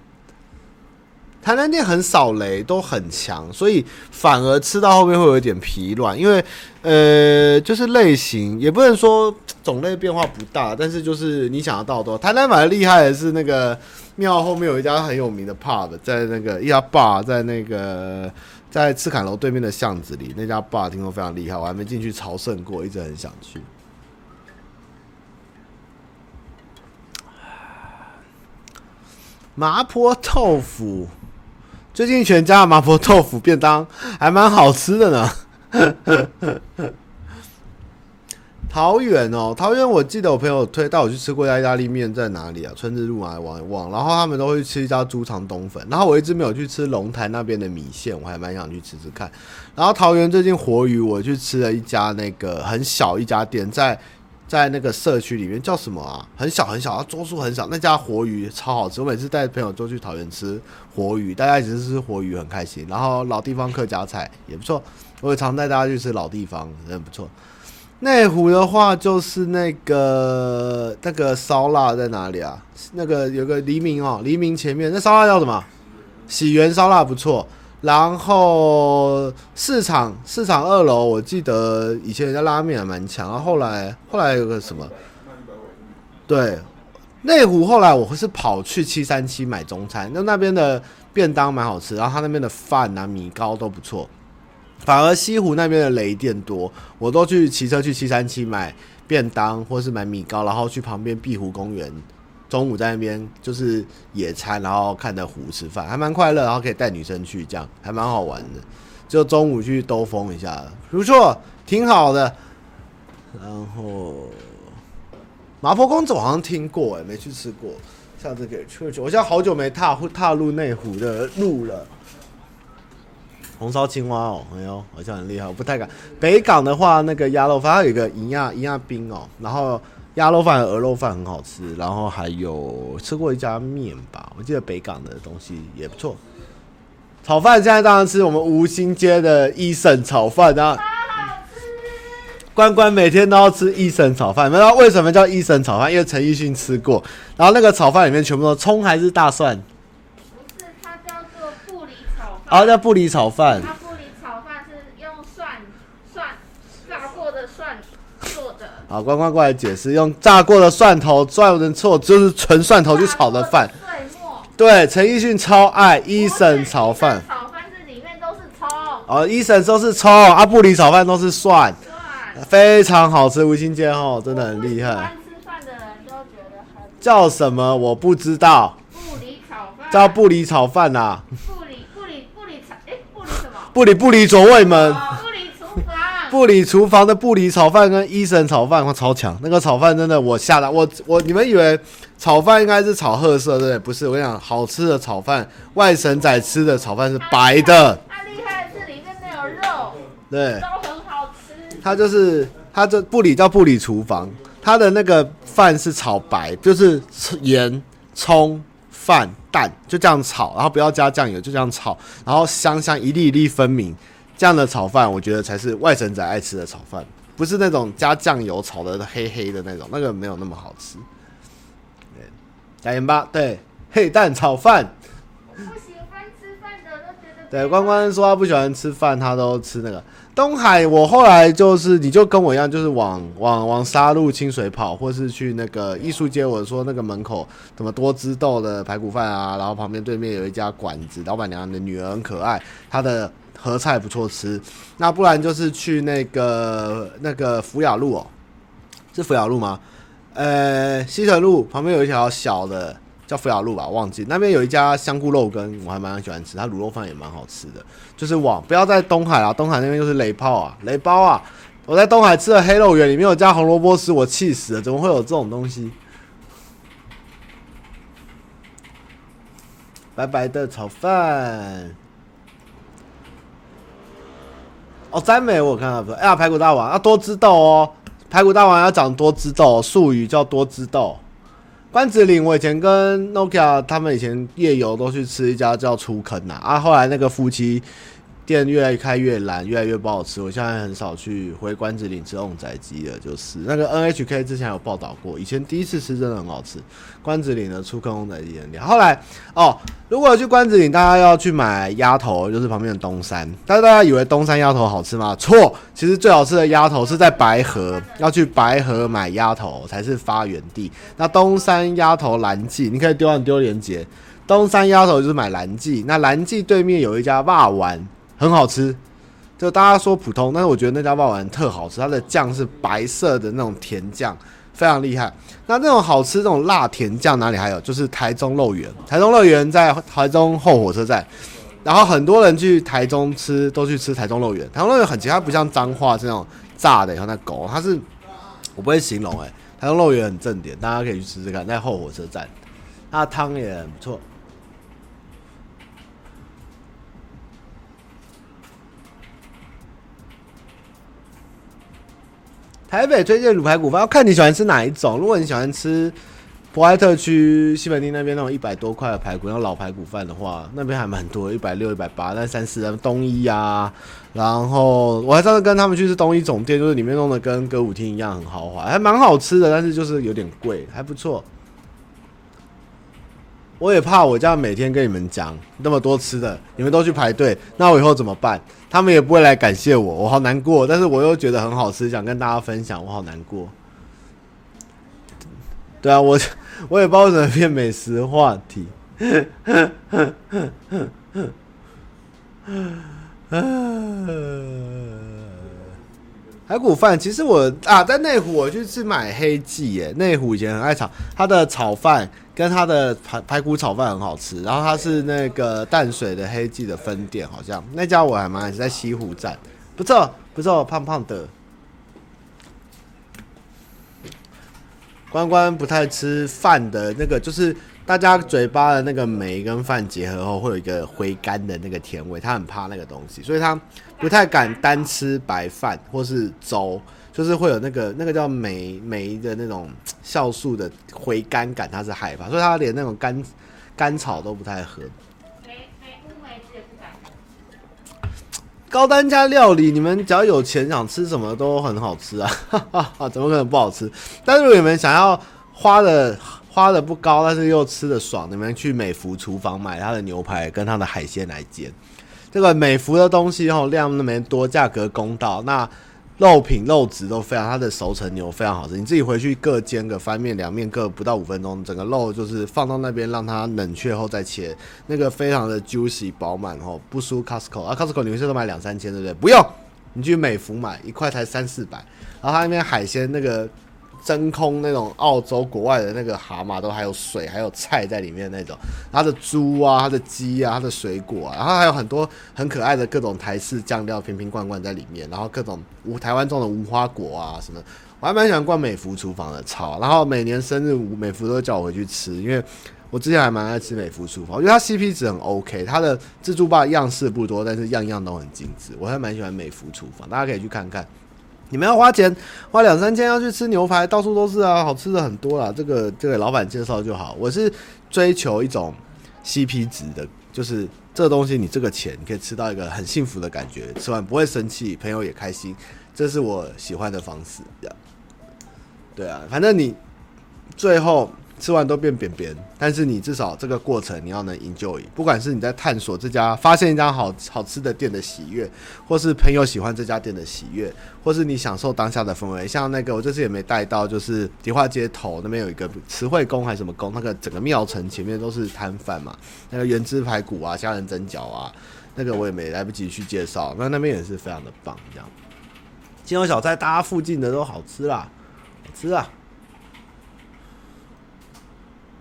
台南店很少雷，都很强，所以反而吃到后面会有一点疲软，因为呃，就是类型也不能说种类变化不大，但是就是你想得到多。台南蛮厉害的是那个庙后面有一家很有名的 pub，在那个一家 bar，在那个。在赤崁楼对面的巷子里，那家 bar 听说非常厉害，我还没进去朝圣过，一直很想去。麻婆豆腐，最近全家的麻婆豆腐便当还蛮好吃的呢。桃园哦，桃园，我记得我朋友推带我去吃过一家意大利面，在哪里啊？春日路啊，忘忘。然后他们都会去吃一家猪肠冬粉，然后我一直没有去吃龙潭那边的米线，我还蛮想去吃吃看。然后桃园最近活鱼，我去吃了一家那个很小一家店，在在那个社区里面叫什么啊？很小很小，它桌数很小，那家活鱼超好吃。我每次带朋友都去桃园吃活鱼，大家一直吃活鱼很开心。然后老地方客家菜也不错，我也常带大家去吃老地方，很不错。内湖的话就是那个那个烧腊在哪里啊？那个有个黎明哦，黎明前面那烧腊叫什么？喜源烧腊不错。然后市场市场二楼，我记得以前人家拉面还蛮强，然后后来后来有个什么？对，内湖后来我是跑去七三七买中餐，那那边的便当蛮好吃，然后他那边的饭啊米糕都不错。反而西湖那边的雷店多，我都去骑车去七三七买便当，或是买米糕，然后去旁边碧湖公园，中午在那边就是野餐，然后看着湖吃饭，还蛮快乐，然后可以带女生去，这样还蛮好玩的。就中午去兜风一下，不错，挺好的。然后麻婆公子好像听过，哎，没去吃过，下次可以去。我现在好久没踏踏入内湖的路了。红烧青蛙哦，哎呦，好像很厉害，我不太敢。北港的话，那个鸭肉饭它有一个银亚银亚冰哦，然后鸭肉饭和鹅肉饭很好吃，然后还有吃过一家面吧，我记得北港的东西也不错。炒饭现在当然吃我们吴兴街的一婶炒饭啊，关关每天都要吃一婶炒饭，不知道为什么叫一婶炒饭？因为陈奕迅吃过，然后那个炒饭里面全部都葱还是大蒜？不是，它叫做布里炒饭。它布里炒饭是用蒜蒜炸过的蒜做的。好，关关过来解释，用炸过的蒜头转成错，就是纯蒜头去炒的饭。对，陈奕迅超爱一婶炒饭。炒饭是里面都是葱。哦，一婶都是葱，啊，布里炒饭都是蒜。对。非常好吃，吴兴街哦，真的很厉害。吃饭的人都觉得很。叫什么？我不知道。布里炒饭。叫布里炒饭呐、啊。不离不离左卫门，不布里，厨房的布里炒饭跟医生炒饭，哇，超强！那个炒饭真的，我下了我我你们以为炒饭应该是炒褐色，对不对？不是，我跟你讲，好吃的炒饭，外省仔吃的炒饭是白的。它厉害的是里面没有肉，对，都很好吃。它就是它这布里叫布里厨房，它的那个饭是炒白，就是盐葱。饭蛋就这样炒，然后不要加酱油，就这样炒，然后香香一粒一粒分明，这样的炒饭，我觉得才是外省仔爱吃的炒饭，不是那种加酱油炒的黑黑的那种，那个没有那么好吃。加盐巴，对，黑蛋炒饭。不喜欢吃饭的都觉得。对，关关说他不喜欢吃饭，他都吃那个。东海，我后来就是，你就跟我一样，就是往往往沙路清水跑，或是去那个艺术街。我说那个门口什么多汁豆的排骨饭啊，然后旁边对面有一家馆子，老板娘的女儿很可爱，她的合菜不错吃。那不然就是去那个那个福雅路哦，是福雅路吗？呃，西屯路旁边有一条小的。叫福雅路吧，忘记那边有一家香菇肉羹，我还蛮喜欢吃，它卤肉饭也蛮好吃的。就是往不要在东海啊，东海那边就是雷炮啊，雷包啊！我在东海吃的黑肉圆里面有加红萝卜丝，我气死了，怎么会有这种东西？白白的炒饭。哦，詹美我看到不？哎呀，排骨大王要多汁豆哦，排骨大王要长多汁豆，术语叫多汁豆。关子岭，我以前跟 Nokia 他们以前夜游都去吃一家叫出坑呐，啊，后来那个夫妻。店越来越开越烂，越来越不好吃。我现在很少去回关子岭吃瓮仔鸡了，就是那个 NHK 之前有报道过，以前第一次吃真的很好吃。关子岭的出坑瓮仔鸡很厉害。后来哦，如果去关子岭，大家要去买鸭头，就是旁边的东山。但是大家以为东山鸭头好吃吗？错，其实最好吃的鸭头是在白河，要去白河买鸭头才是发源地。那东山鸭头蓝记，你可以丢完丢连接。东山鸭头就是买蓝记，那蓝记对面有一家霸丸。很好吃，就大家说普通，但是我觉得那家霸王特好吃，它的酱是白色的那种甜酱，非常厉害。那那种好吃这种辣甜酱哪里还有？就是台中肉圆，台中肉圆在台中后火车站，然后很多人去台中吃都去吃台中肉圆。台中肉圆很奇怪，它不像彰化这种炸的，像那狗，它是我不会形容哎、台中肉圆很正点，大家可以去吃吃看，在后火车站，它的汤也很不错。台北推荐卤排骨饭，要看你喜欢吃哪一种。如果你喜欢吃博爱特区西门町那边那种一百多块的排骨，那种老排骨饭的话，那边还蛮多，一百六、一百八，但三四东一啊。然后我还上次跟他们去吃东一总店，就是里面弄的跟歌舞厅一样，很豪华，还蛮好吃的，但是就是有点贵，还不错。我也怕我这样每天跟你们讲那么多吃的，你们都去排队，那我以后怎么办？他们也不会来感谢我，我好难过。但是我又觉得很好吃，想跟大家分享，我好难过。对啊，我我也不知道怎么变美食话题。排 <laughs> 骨饭，其实我啊，在内湖我去吃买黑记耶，内湖以前很爱炒，他的炒饭跟他的排排骨炒饭很好吃，然后他是那个淡水的黑记的分店，好像那家我还蛮爱吃，在西湖站，不错不错，胖胖的。关关不太吃饭的那个，就是大家嘴巴的那个梅跟饭结合后会有一个回甘的那个甜味，他很怕那个东西，所以他。不太敢单吃白饭或是粥，就是会有那个那个叫酶酶的那种酵素的回甘感，他是害怕，所以他连那种甘甘草都不太喝。高单价料理，你们只要有钱，想吃什么都很好吃啊！哈哈，怎么可能不好吃？但是如果你们想要花的花的不高，但是又吃的爽，你们去美福厨房买他的牛排跟他的海鲜来煎。这个美福的东西哦，量那么多，价格公道，那肉品肉质都非常，它的熟成牛非常好吃。你自己回去各煎个翻面两面各不到五分钟，整个肉就是放到那边让它冷却后再切，那个非常的 juicy 饱满哦，不输 Costco 啊，Costco 你们现在都买两三千对不对？不用，你去美福买一块才三四百，然后它那边海鲜那个。真空那种澳洲国外的那个蛤蟆都还有水，还有菜在里面那种。它的猪啊，它的鸡啊，它的水果啊，然后还有很多很可爱的各种台式酱料瓶瓶罐罐在里面，然后各种无台湾种的无花果啊什么。我还蛮喜欢逛美孚厨房的，超。然后每年生日美孚都叫我回去吃，因为我之前还蛮爱吃美孚厨房，我觉得它 CP 值很 OK，它的自助吧样式不多，但是样样都很精致，我还蛮喜欢美孚厨房，大家可以去看看。你们要花钱，花两三千要去吃牛排，到处都是啊，好吃的很多啦。这个就给老板介绍就好。我是追求一种 CP 值的，就是这东西你这个钱你可以吃到一个很幸福的感觉，吃完不会生气，朋友也开心，这是我喜欢的方式。对啊，反正你最后。吃完都变扁扁，但是你至少这个过程你要能 enjoy，不管是你在探索这家发现一家好好吃的店的喜悦，或是朋友喜欢这家店的喜悦，或是你享受当下的氛围。像那个我这次也没带到，就是迪化街头那边有一个慈惠宫还是什么宫，那个整个庙城前面都是摊贩嘛，那个原汁排骨啊、虾仁蒸饺啊，那个我也没来不及去介绍，那那边也是非常的棒，这样。金龙小菜，大家附近的都好吃啦，好吃啊。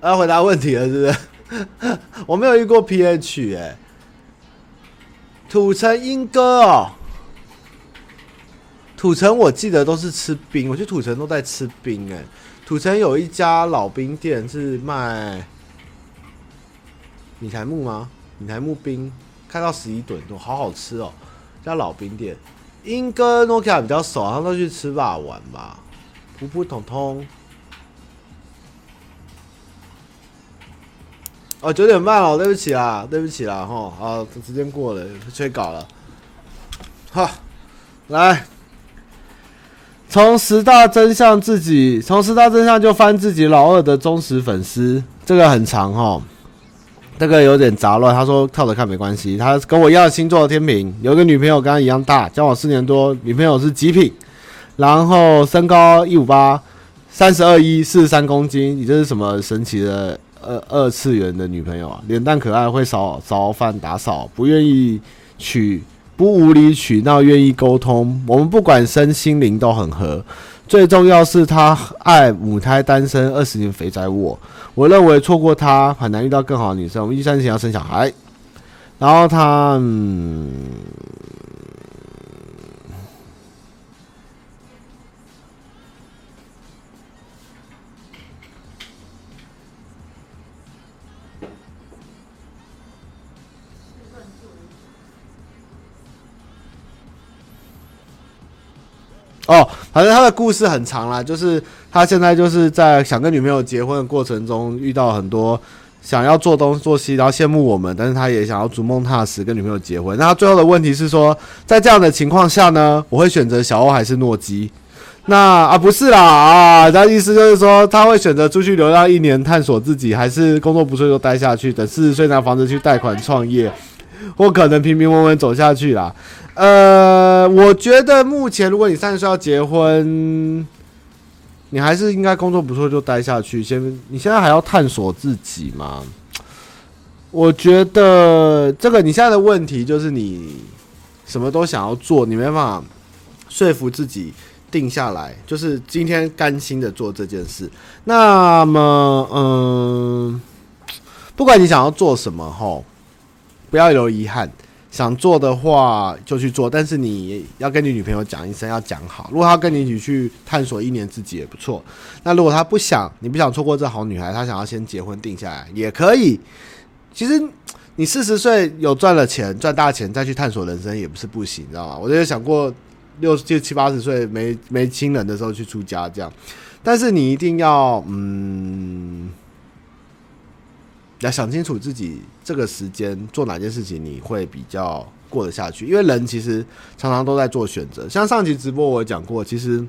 要回答问题了，是不是？<laughs> 我没有遇过 PH 哎、土城英歌哦，土城我记得都是吃冰，我去土城都在吃冰哎、土城有一家老冰店是卖米苔目吗？米苔目冰开到十一吨，都好好吃哦。家老冰店，英跟诺基亚比较熟，他们都去吃霸王吧。普普通通。哦，九点半了，对不起啦，对不起啦，哈，啊，时间过了，催稿了。好，来，从十大真相自己，从十大真相就翻自己老二的忠实粉丝，这个很长哈。这个有点杂乱，他说跳着看没关系。他跟我一样星座的天平，有个女朋友跟他一样大，交往四年多，女朋友是极品，然后身高一五八，三十二一，四十三公斤。你这是什么神奇的二二次元的女朋友啊？脸蛋可爱，会扫扫饭打扫，不愿意娶，不无理取闹，愿意沟通。我们不管身心灵都很合。最重要是他爱母胎单身二十年肥宅我，我认为错过他很难遇到更好的女生。我们一三年要生小孩，然后他嗯。哦，反正他的故事很长啦，就是他现在就是在想跟女朋友结婚的过程中，遇到很多想要做东做西，然后羡慕我们，但是他也想要逐梦踏实跟女朋友结婚。那他最后的问题是说，在这样的情况下呢，我会选择小欧还是诺基？那啊不是啦啊，他意思就是说他会选择出去流浪一年探索自己，还是工作不顺就待下去，等四十岁拿房子去贷款创业，我可能平平稳稳走下去啦。呃，我觉得目前如果你三十岁要结婚，你还是应该工作不错就待下去。先，你现在还要探索自己吗？我觉得这个你现在的问题就是你什么都想要做，你没办法说服自己定下来，就是今天甘心的做这件事。那么，嗯，不管你想要做什么，吼，不要有遗憾。想做的话就去做，但是你要跟你女朋友讲一声，要讲好。如果她跟你一起去探索一年自己也不错。那如果她不想，你不想错过这好女孩，她想要先结婚定下来也可以。其实你四十岁有赚了钱，赚大钱再去探索人生也不是不行，你知道吗？我就想过六就七八十岁没没亲人的时候去出家这样，但是你一定要嗯。要想清楚自己这个时间做哪件事情你会比较过得下去，因为人其实常常都在做选择。像上期直播我讲过，其实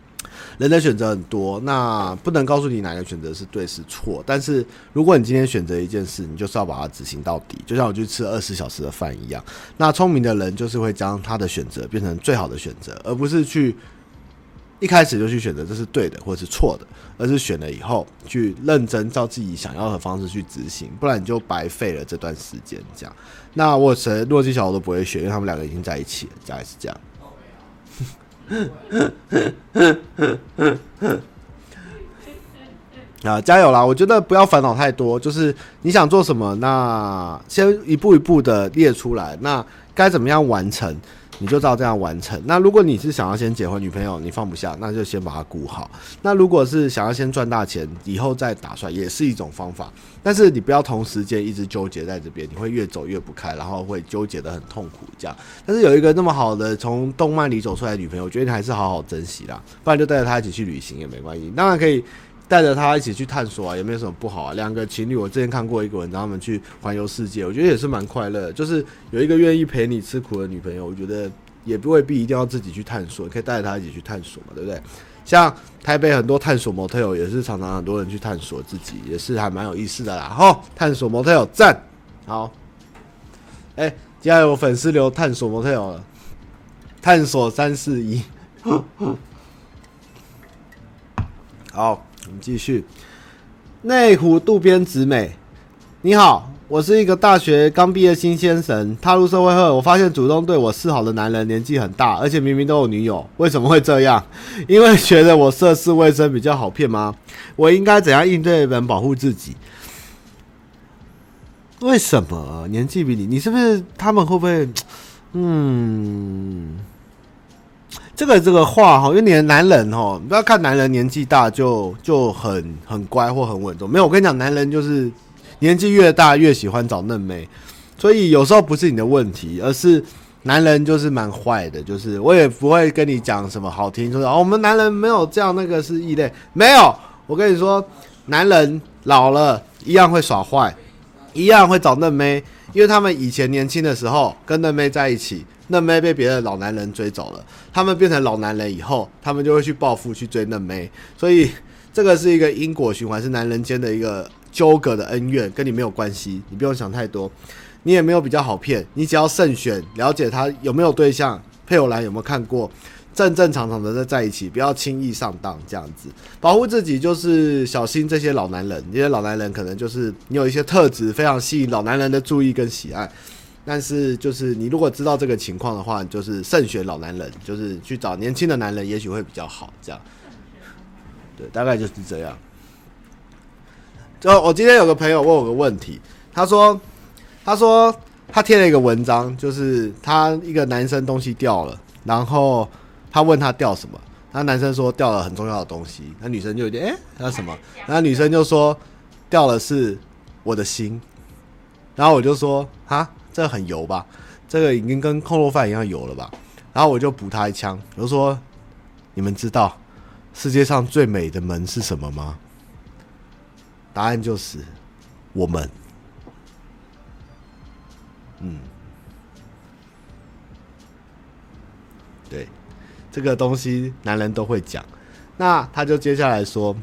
<tsk> 人的选择很多，那不能告诉你哪个选择是对是错。但是如果你今天选择一件事，你就是要把它执行到底，就像我去吃二十小时的饭一样。那聪明的人就是会将他的选择变成最好的选择，而不是去。一开始就去选择这是对的或者是错的，而是选了以后去认真照自己想要的方式去执行，不然你就白费了这段时间。这样，那我谁诺基小我都不会选，因为他们两个已经在一起了，大概是这样。<laughs> 啊，加油啦！我觉得不要烦恼太多，就是你想做什么，那先一步一步的列出来，那该怎么样完成？你就照这样完成。那如果你是想要先结婚，女朋友你放不下，那就先把它顾好。那如果是想要先赚大钱，以后再打算，也是一种方法。但是你不要同时间一直纠结在这边，你会越走越不开，然后会纠结得很痛苦。这样，但是有一个那么好的从动漫里走出来的女朋友，我觉得你还是好好珍惜啦。不然就带着她一起去旅行也没关系。当然可以带着她一起去探索啊，也没有什么不好啊。两个情侣，我之前看过一个文章，他们去环游世界，我觉得也是蛮快乐。就是有一个愿意陪你吃苦的女朋友，我觉得。也不未必一定要自己去探索，可以带着他一起去探索嘛，对不对？像台北很多探索 motel 也是常常很多人去探索自己，也是还蛮有意思的啦。吼，探索 motel 赞，好。哎、欸，接下来有粉丝留探索 motel 了，探索三四一。<laughs> 好，我们继续。内湖渡边直美，你好。我是一个大学刚毕业新鲜神，踏入社会后，我发现主动对我示好的男人年纪很大，而且明明都有女友，为什么会这样？<laughs> 因为觉得我涉世未深比较好骗吗？我应该怎样应对能保护自己？为什么年纪比你？你是不是他们会不会？嗯，这个这个话哈，因为你的男人哈，不要看男人年纪大就就很很乖或很稳重，没有，我跟你讲，男人就是。年纪越大越喜欢找嫩妹，所以有时候不是你的问题，而是男人就是蛮坏的。就是我也不会跟你讲什么好听，说哦，我们男人没有这样，那个是异类，没有。我跟你说，男人老了一样会耍坏，一样会找嫩妹，因为他们以前年轻的时候跟嫩妹在一起。嫩妹被别的老男人追走了，他们变成老男人以后，他们就会去报复，去追嫩妹，所以这个是一个因果循环，是男人间的一个纠葛的恩怨，跟你没有关系，你不用想太多，你也没有比较好骗，你只要慎选，了解他有没有对象，配偶栏有没有看过，正正常常的在在一起，不要轻易上当，这样子保护自己，就是小心这些老男人，这些老男人可能就是你有一些特质，非常吸引老男人的注意跟喜爱。但是，就是你如果知道这个情况的话，就是慎选老男人，就是去找年轻的男人，也许会比较好。这样，对，大概就是这样。就我今天有个朋友问我个问题，他说，他说他贴了一个文章，就是他一个男生东西掉了，然后他问他掉什么，他男生说掉了很重要的东西，那女生就有点诶，那什么？那女生就说掉的是我的心，然后我就说啊。这个很油吧？这个已经跟控肉饭一样油了吧？然后我就补他一枪，我就说：“你们知道世界上最美的门是什么吗？”答案就是我们。嗯，对，这个东西男人都会讲。那他就接下来说：“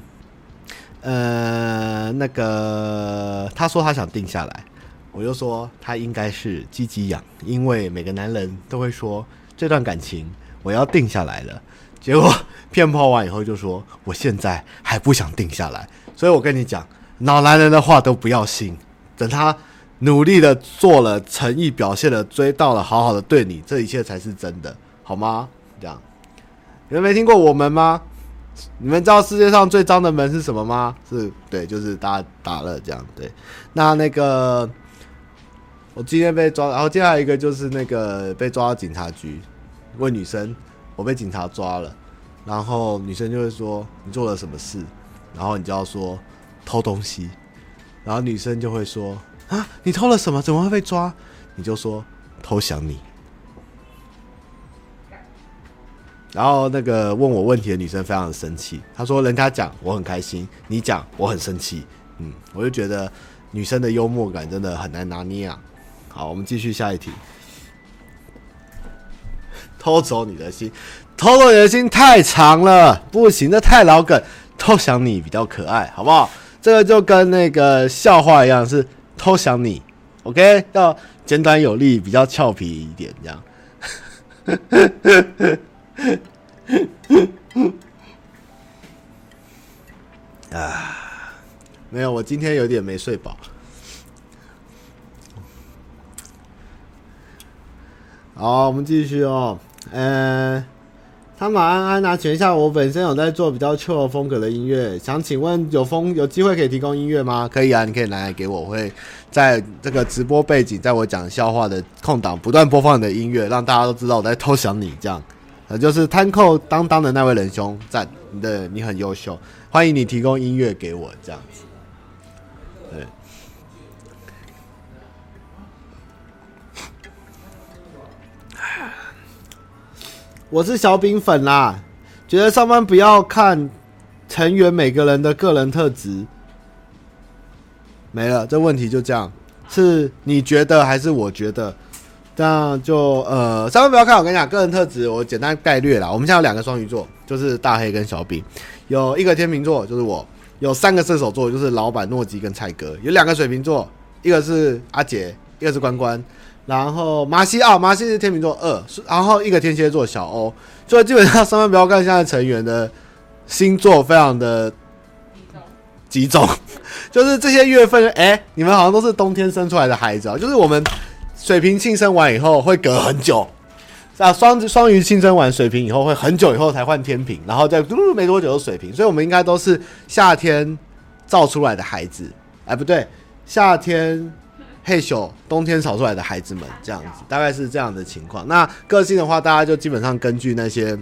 呃，那个他说他想定下来。”我就说他应该是积极养，因为每个男人都会说这段感情我要定下来了。结果骗炮完以后就说我现在还不想定下来。所以我跟你讲，老男人的话都不要信。等他努力的做了，诚意表现了，追到了，好好的对你，这一切才是真的，好吗？这样，你们没听过我们吗？你们知道世界上最脏的门是什么吗？是对，就是打打了这样。对，那那个。我今天被抓，然后接下来一个就是那个被抓到警察局，问女生，我被警察抓了，然后女生就会说你做了什么事，然后你就要说偷东西，然后女生就会说啊，你偷了什么？怎么会被抓？你就说偷想你，然后那个问我问题的女生非常的生气，她说人家讲我很开心，你讲我很生气，嗯，我就觉得女生的幽默感真的很难拿捏啊。好，我们继续下一题。偷走你的心，偷走你的心太长了，不行，这太老梗。偷想你比较可爱，好不好？这个就跟那个笑话一样，是偷想你。OK，要简短有力，比较俏皮一点，这样。<laughs> 啊，没有，我今天有点没睡饱。好，我们继续哦。呃，他马安安啊，请问一下，我本身有在做比较 chill 风格的音乐，想请问有风有机会可以提供音乐吗？可以啊，你可以拿来给我，我会在这个直播背景，在我讲笑话的空档不断播放你的音乐，让大家都知道我在偷想你这样。呃，就是摊扣当当的那位仁兄，赞，你的你很优秀，欢迎你提供音乐给我这样子。对。我是小饼粉啦，觉得上班不要看成员每个人的个人特质，没了，这问题就这样，是你觉得还是我觉得？这样就呃，上班不要看，我跟你讲，个人特质我简单概略啦。我们现在有两个双鱼座，就是大黑跟小饼，有一个天秤座，就是我，有三个射手座，就是老板诺基跟蔡哥，有两个水瓶座，一个是阿杰，一个是关关。然后马西奥，马西是天秤座二，然后一个天蝎座小欧，所以基本上上班不要看现在成员的星座非常的集中，<laughs> 就是这些月份，哎，你们好像都是冬天生出来的孩子啊，就是我们水瓶庆生完以后会隔很久，啊双子双鱼庆生完水瓶以后会很久以后才换天平，然后再嘟嘟没多久就水瓶，所以我们应该都是夏天造出来的孩子，哎不对，夏天。嘿咻，冬天炒出来的孩子们，这样子大概是这样的情况。那个性的话，大家就基本上根据那些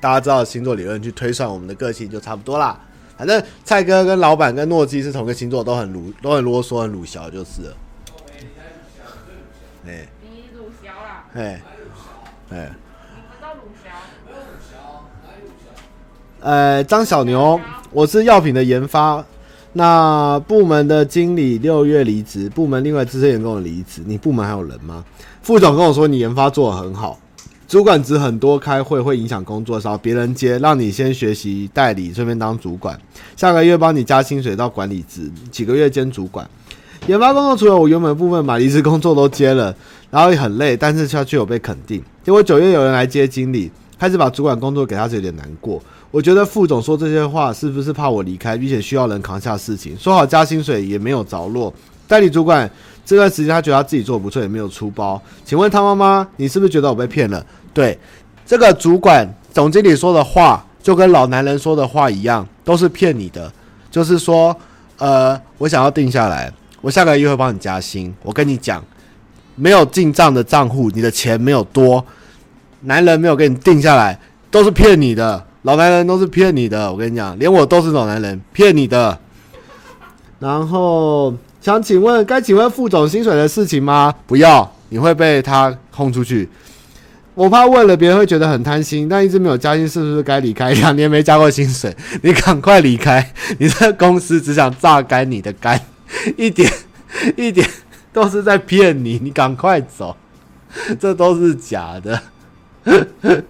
大家知道的星座理论去推算我们的个性，就差不多啦。反正蔡哥跟老板跟诺基是同个星座，都很鲁，都很啰嗦，很鲁小就是了。哎，你鲁小啦？哎，哎，你们都鲁小。呃，张小牛，我是药品的研发，那部门的经理六月离职，部门另外资深员工离职，你部门还有人吗？副总跟我说你研发做的很好。主管职很多，开会会影响工作，少别人接，让你先学习代理，顺便当主管。下个月帮你加薪水到管理职，几个月兼主管。研发工作除了我原本部分把离职工作都接了，然后也很累，但是却却有被肯定。结果九月有人来接经理，开始把主管工作给他，是有点难过。我觉得副总说这些话是不是怕我离开，并且需要人扛下事情？说好加薪水也没有着落。代理主管这段时间他觉得他自己做的不错，也没有出包。请问汤妈妈，你是不是觉得我被骗了？对，这个主管总经理说的话，就跟老男人说的话一样，都是骗你的。就是说，呃，我想要定下来，我下个月会帮你加薪。我跟你讲，没有进账的账户，你的钱没有多。男人没有给你定下来，都是骗你的。老男人都是骗你的。我跟你讲，连我都是老男人，骗你的。然后想请问，该请问副总薪水的事情吗？不要，你会被他轰出去。我怕问了别人会觉得很贪心，但一直没有加薪，是不是该离开？两年没加过薪水，你赶快离开！你这公司只想榨干你的肝，<laughs> 一点一点都是在骗你，你赶快走，这都是假的。<laughs>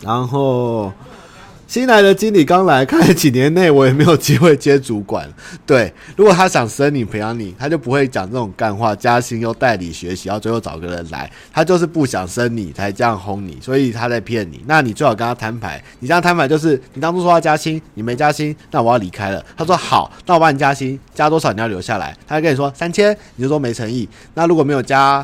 然后。新来的经理刚来，看来几年内我也没有机会接主管。对，如果他想升你、培养你，他就不会讲这种干话，加薪又代理学习，然后最后找个人来。他就是不想升你，才这样轰你，所以他在骗你。那你最好跟他摊牌，你这样摊牌就是，你当初说要加薪，你没加薪，那我要离开了。他说好，那我帮你加薪，加多少你要留下来。他跟你说三千，你就说没诚意。那如果没有加，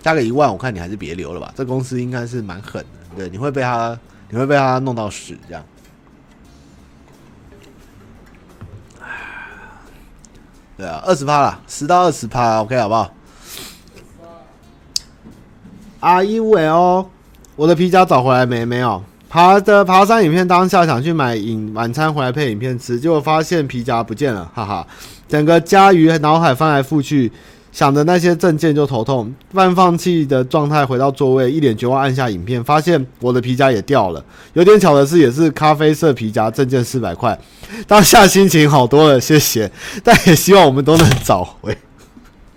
加个一万，我看你还是别留了吧。这公司应该是蛮狠的。对，你会被他，你会被他弄到屎这样。对啊，二十趴了，十到二十趴，OK 好不好？阿一伟哦，我的皮夹找回来没？没有。爬的爬山影片当下想去买饮晚餐回来配影片吃，结果发现皮夹不见了，哈哈，整个家鱼脑海翻来覆去。想着那些证件就头痛，半放弃的状态回到座位，一脸绝望按下影片，发现我的皮夹也掉了。有点巧的是，也是咖啡色皮夹，证件四百块。当下心情好多了，谢谢。<laughs> 但也希望我们都能找回。<laughs>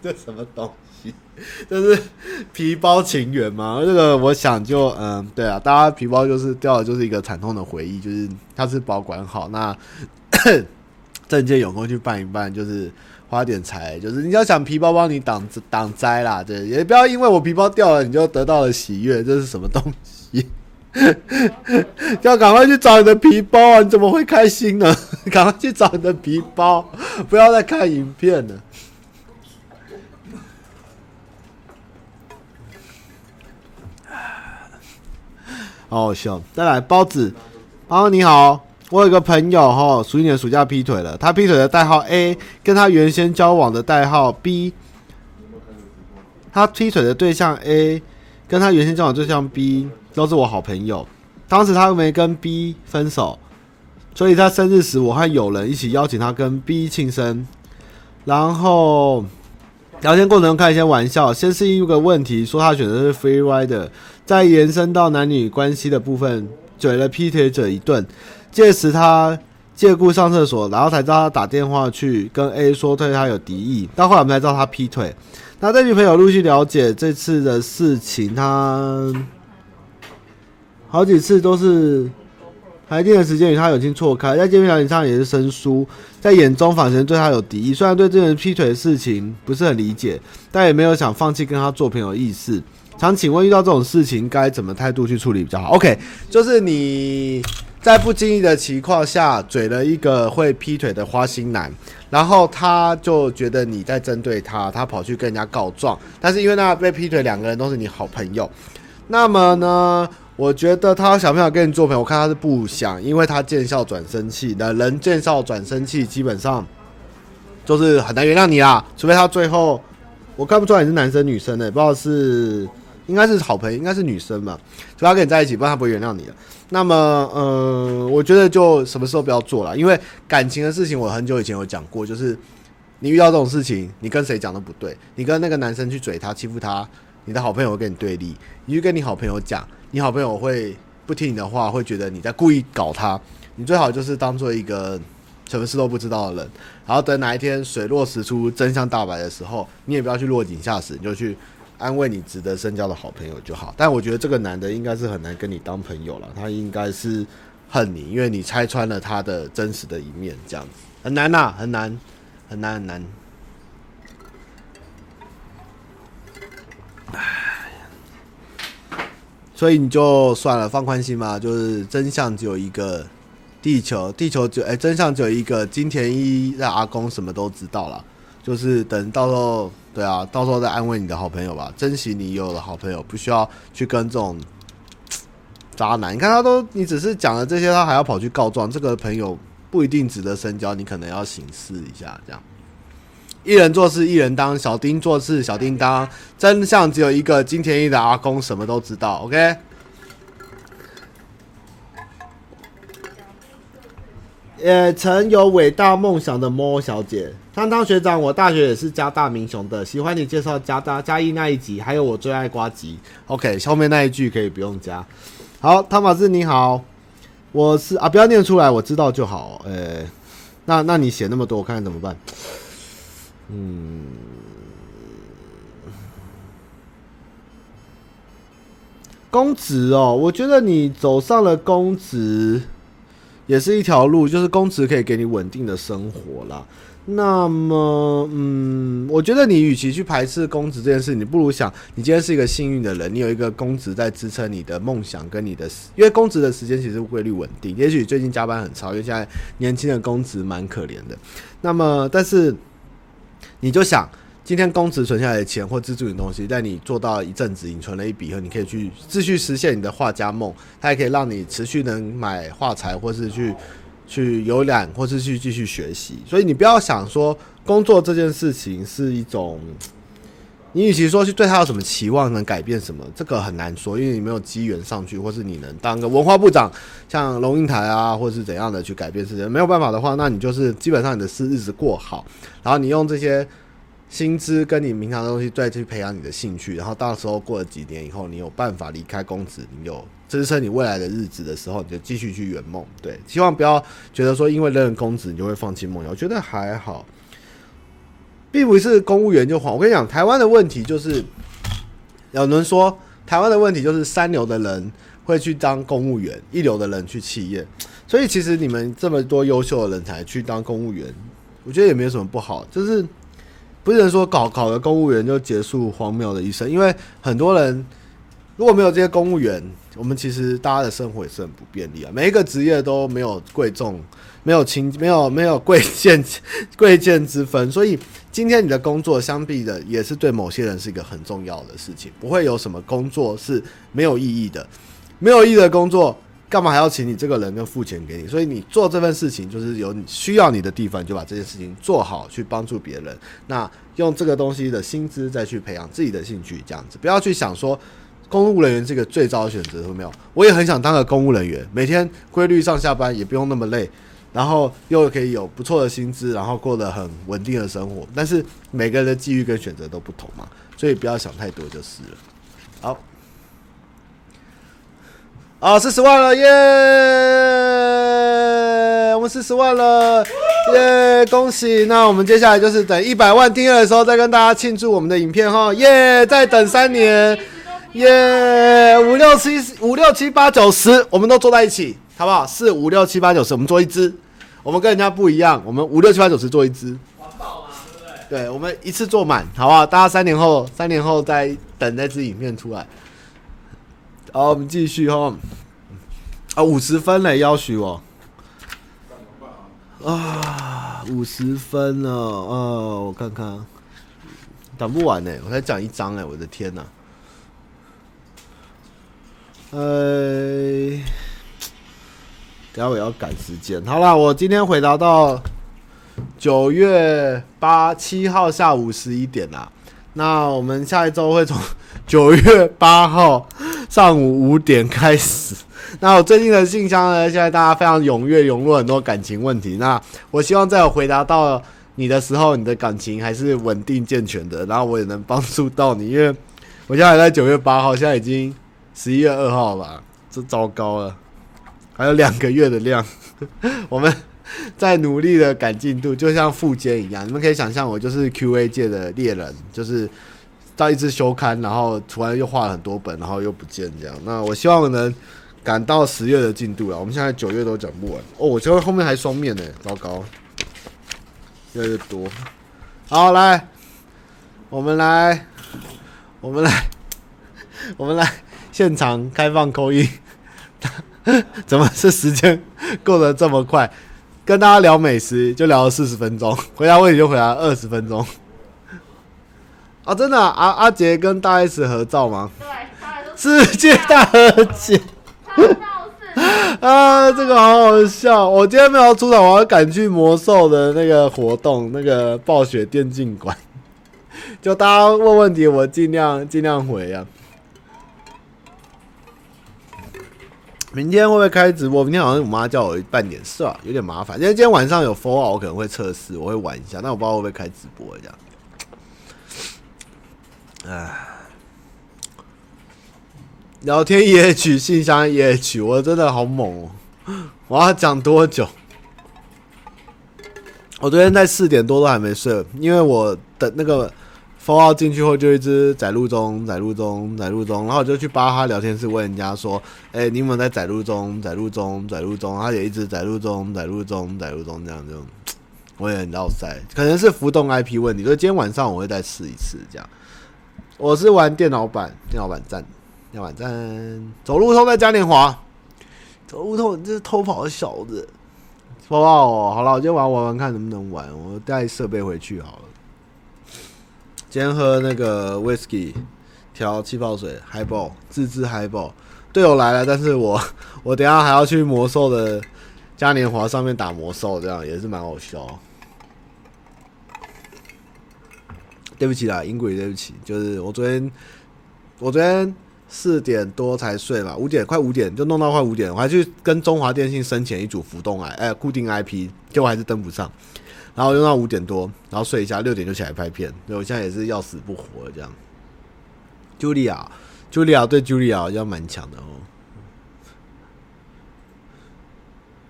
这什么东西？这是皮包情缘吗？这个我想就嗯，对啊，大家皮包就是掉了，就是一个惨痛的回忆，就是它是保管好那。证件有空去办一办，就是花点财，就是你要想皮包帮你挡挡灾啦，对，也不要因为我皮包掉了，你就得到了喜悦，这是什么东西？<laughs> 要赶快去找你的皮包啊！你怎么会开心呢？<laughs> 赶快去找你的皮包，不要再看影片了。好好笑，再来包子，包你好。我有个朋友哈，属于你的暑假劈腿了。他劈腿的代号 A，跟他原先交往的代号 B。他劈腿的对象 A，跟他原先交往对象 B 都是我好朋友。当时他又没跟 B 分手，所以他生日时，我和友人一起邀请他跟 B 庆生。然后聊天过程中开一些玩笑，先是一个问题，说他选择是 free rider，再延伸到男女关系的部分，嘴了劈腿者一顿。届时他借故上厕所，然后才知道他打电话去跟 A 说对他有敌意。到后来我们才知道他劈腿。那这女朋友陆续了解这次的事情，他好几次都是排定的时间与他友情错开，在见面聊天上也是生疏，在眼中反正对他有敌意。虽然对这人劈腿的事情不是很理解，但也没有想放弃跟他做朋友的意思。想请问，遇到这种事情该怎么态度去处理比较好？OK，就是你。在不经意的情况下，嘴了一个会劈腿的花心男，然后他就觉得你在针对他，他跑去跟人家告状。但是因为那被劈腿两个人都是你好朋友，那么呢，我觉得他想不想跟你做朋友？我看他是不想，因为他见笑转生气的人，见笑转生气，基本上就是很难原谅你啦。除非他最后，我看不出来你是男生女生的，不知道是应该是好朋友，应该是女生嘛，所以他跟你在一起，不然他不会原谅你的。那么，呃，我觉得就什么时候不要做了，因为感情的事情，我很久以前有讲过，就是你遇到这种事情，你跟谁讲都不对。你跟那个男生去嘴他、欺负他，你的好朋友会跟你对立；你去跟你好朋友讲，你好朋友会不听你的话，会觉得你在故意搞他。你最好就是当做一个什么事都不知道的人，然后等哪一天水落石出、真相大白的时候，你也不要去落井下石，你就去。安慰你值得深交的好朋友就好，但我觉得这个男的应该是很难跟你当朋友了，他应该是恨你，因为你拆穿了他的真实的一面，这样子很难呐，很难，很难很难。唉，所以你就算了，放宽心嘛，就是真相只有一个，地球，地球就哎，真相只有一个，金田一让阿公什么都知道了，就是等到时候。对啊，到时候再安慰你的好朋友吧，珍惜你有的好朋友，不需要去跟这种渣男。你看他都，你只是讲了这些，他还要跑去告状，这个朋友不一定值得深交，你可能要省思一下。这样，一人做事一人当，小丁做事小叮当，真相只有一个，金田一的阿公什么都知道。OK。也曾有伟大梦想的莫小姐，汤汤学长，我大学也是加大明雄的，喜欢你介绍加大嘉义那一集，还有我最爱瓜吉。OK，后面那一句可以不用加。好，汤马斯你好，我是啊，不要念出来，我知道就好。呃、那那你写那么多，我看看怎么办。嗯，公职哦，我觉得你走上了公职。也是一条路，就是公职可以给你稳定的生活啦。那么，嗯，我觉得你与其去排斥公职这件事，你不如想，你今天是一个幸运的人，你有一个公职在支撑你的梦想跟你的，因为公职的时间其实规律稳定。也许最近加班很超，因为现在年轻的公职蛮可怜的。那么，但是你就想。今天公职存下来的钱或资助你的东西，在你做到一阵子，你存了一笔后，你可以去继续实现你的画家梦。它也可以让你持续能买画材，或是去 <laughs> 去游览，或是去继续学习。所以你不要想说工作这件事情是一种，你与其说去对他有什么期望，能改变什么，这个很难说，因为你没有机缘上去，或是你能当个文化部长，像龙应台啊，或是怎样的去改变世界，没有办法的话，那你就是基本上你的日子过好，然后你用这些。薪资跟你平常的东西再去培养你的兴趣，然后到时候过了几年以后，你有办法离开公职，你有支撑你未来的日子的时候，你就继续去圆梦。对，希望不要觉得说因为任公职你就会放弃梦想。我觉得还好，并不是公务员就好。我跟你讲，台湾的问题就是，有人说台湾的问题就是三流的人会去当公务员，一流的人去企业。所以其实你们这么多优秀的人才去当公务员，我觉得也没有什么不好，就是。不是说考考个公务员就结束荒谬的一生，因为很多人如果没有这些公务员，我们其实大家的生活也是很不便利啊。每一个职业都没有贵重，没有轻，没 <laughs> 有没有贵贱 <laughs> 贵贱之分。所以今天你的工作，相比的也是对某些人是一个很重要的事情。不会有什么工作是没有意义的，没有意义的工作。干嘛还要请你这个人跟付钱给你？所以你做这份事情就是有你需要你的地方，就把这件事情做好，去帮助别人。那用这个东西的薪资再去培养自己的兴趣，这样子不要去想说公务人员这个最糟的选择，有没有？我也很想当个公务人员，每天规律上下班，也不用那么累，然后又可以有不错的薪资，然后过得很稳定的生活。但是每个人的机遇跟选择都不同嘛，所以不要想太多就是了。好。啊，四十万了耶我们四十万了耶恭喜！那我们接下来就是等一百万订阅的时候，再跟大家庆祝我们的影片哈耶再等三年耶！五六七五六七八九十，我们都坐在一起，好不好？四五六七八九十，我们做一支。我们跟人家不一样，我们五六七八九十做一支。环保嘛，对不对？对，我们一次做满，好不好？大家三年后，三年后再等那支影片出来。好，我们继续哈。啊，五十分嘞，要许我。啊，五十分了，啊，我看看，讲不完呢，我才讲一张哎，我的天哪！哎，等下我要赶时间。好啦，我今天回答到九月八七号下午十一点啦。那我们下一周会从 <laughs> 九月八号上午五点开始。那我最近的信箱呢，现在大家非常踊跃，涌入很多感情问题。那我希望在我回答到你的时候，你的感情还是稳定健全的，然后我也能帮助到你，因为我现在还在九月八号，现在已经十一月二号了，这糟糕了，还有两个月的量，<laughs> 我们 <laughs> 在努力的赶进度，就像副监一样，你们可以想象我就是 QA 界的猎人，就是到一支休刊，然后突然又画了很多本，然后又不见这样。那我希望我能。赶到十月的进度了，我们现在九月都讲不完哦。我觉得后面还双面呢，糟糕，越来越多。好，来，我们来，我们来，我们来现场开放扣音。<laughs> 怎么是时间过得这么快？跟大家聊美食就聊了四十分钟，<laughs> 回答问题就回答二十分钟。啊，<laughs> 真的啊？阿阿杰跟大 S 合照吗？对，世界大和解。<laughs> 啊，这个好好笑！我今天没有出场，我要赶去魔兽的那个活动，那个暴雪电竞馆。就大家问问题，我尽量尽量回啊。明天会不会开直播？明天好像我妈叫我办点事啊，有点麻烦。因为今天晚上有 Fallout，我可能会测试，我会玩一下，但我不知道会不会开直播这样。唉。聊天 EH 信箱 EH，我真的好猛哦！我要讲多久？我昨天在四点多都还没睡，因为我的那个 Fallout 进去后就一直载入中、载入中、载入中，然后我就去巴哈聊天室问人家说：“哎、你有没有在载入中、载入中、载入中？”他也一直载入中、载入中、载入中这样就，我也很绕塞，可能是浮动 IP 问题。所以今天晚上我会再试一次这样。我是玩电脑版，电脑版站。要晚站，走路偷在嘉年华，走路偷，这是偷跑的小子，好不好？好了，我今天晚上玩玩看能不能玩，我带设备回去好了。今天喝那个 whisky 调气泡水，highball 自制 highball，队友来了，但是我 <laughs> 我等下还要去魔兽的嘉年华上面打魔兽，这样也是蛮好笑。对不起啦，音轨，对不起，就是我昨天，我昨天。四点多才睡吧，五点快五点就弄到快五点，我还去跟中华电信申请一组浮动 I 哎固定 IP，结果还是登不上，然后用到五点多，然后睡一下，六点就起来拍片，所以我现在也是要死不活这样。Julia，Julia 对 Julia 好像蛮强的哦。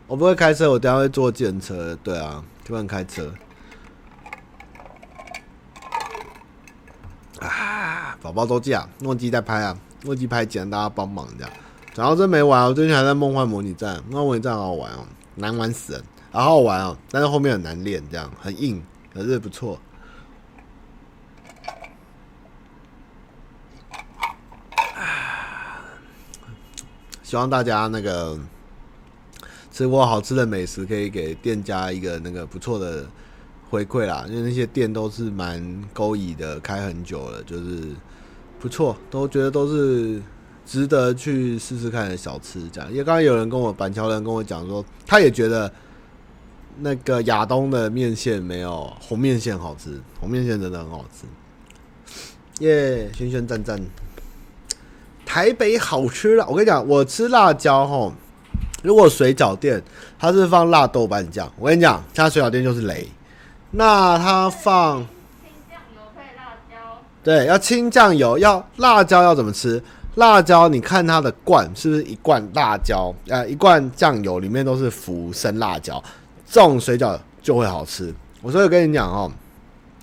我不会开车，我等下会坐计程车。对啊，就能开车。啊，宝宝都这样，诺基在拍啊。诺基拍剪，大家帮忙这样。然后真没玩，我最近还在梦幻模拟战，梦幻模拟战好好玩哦，难玩死人，好好玩哦，但是后面很难练，这样很硬，可是不错。希望大家那个吃过好吃的美食，可以给店家一个那个不错的回馈啦，因为那些店都是蛮勾引的，开很久了，就是。不错，都觉得都是值得去试试看的小吃，这样。因为刚刚有人跟我板桥人跟我讲说，他也觉得那个亚东的面线没有红面线好吃，红面线真的很好吃。耶，轩轩赞赞，台北好吃了。我跟你讲，我吃辣椒吼，如果水饺店它是放辣豆瓣酱，我跟你讲，它水饺店就是雷。那它放酱油配辣椒。对，要清酱油，要辣椒要怎么吃？辣椒，你看它的罐是不是一罐辣椒？呃，一罐酱油里面都是浮生辣椒，这种水饺就会好吃。我所以跟你讲哦，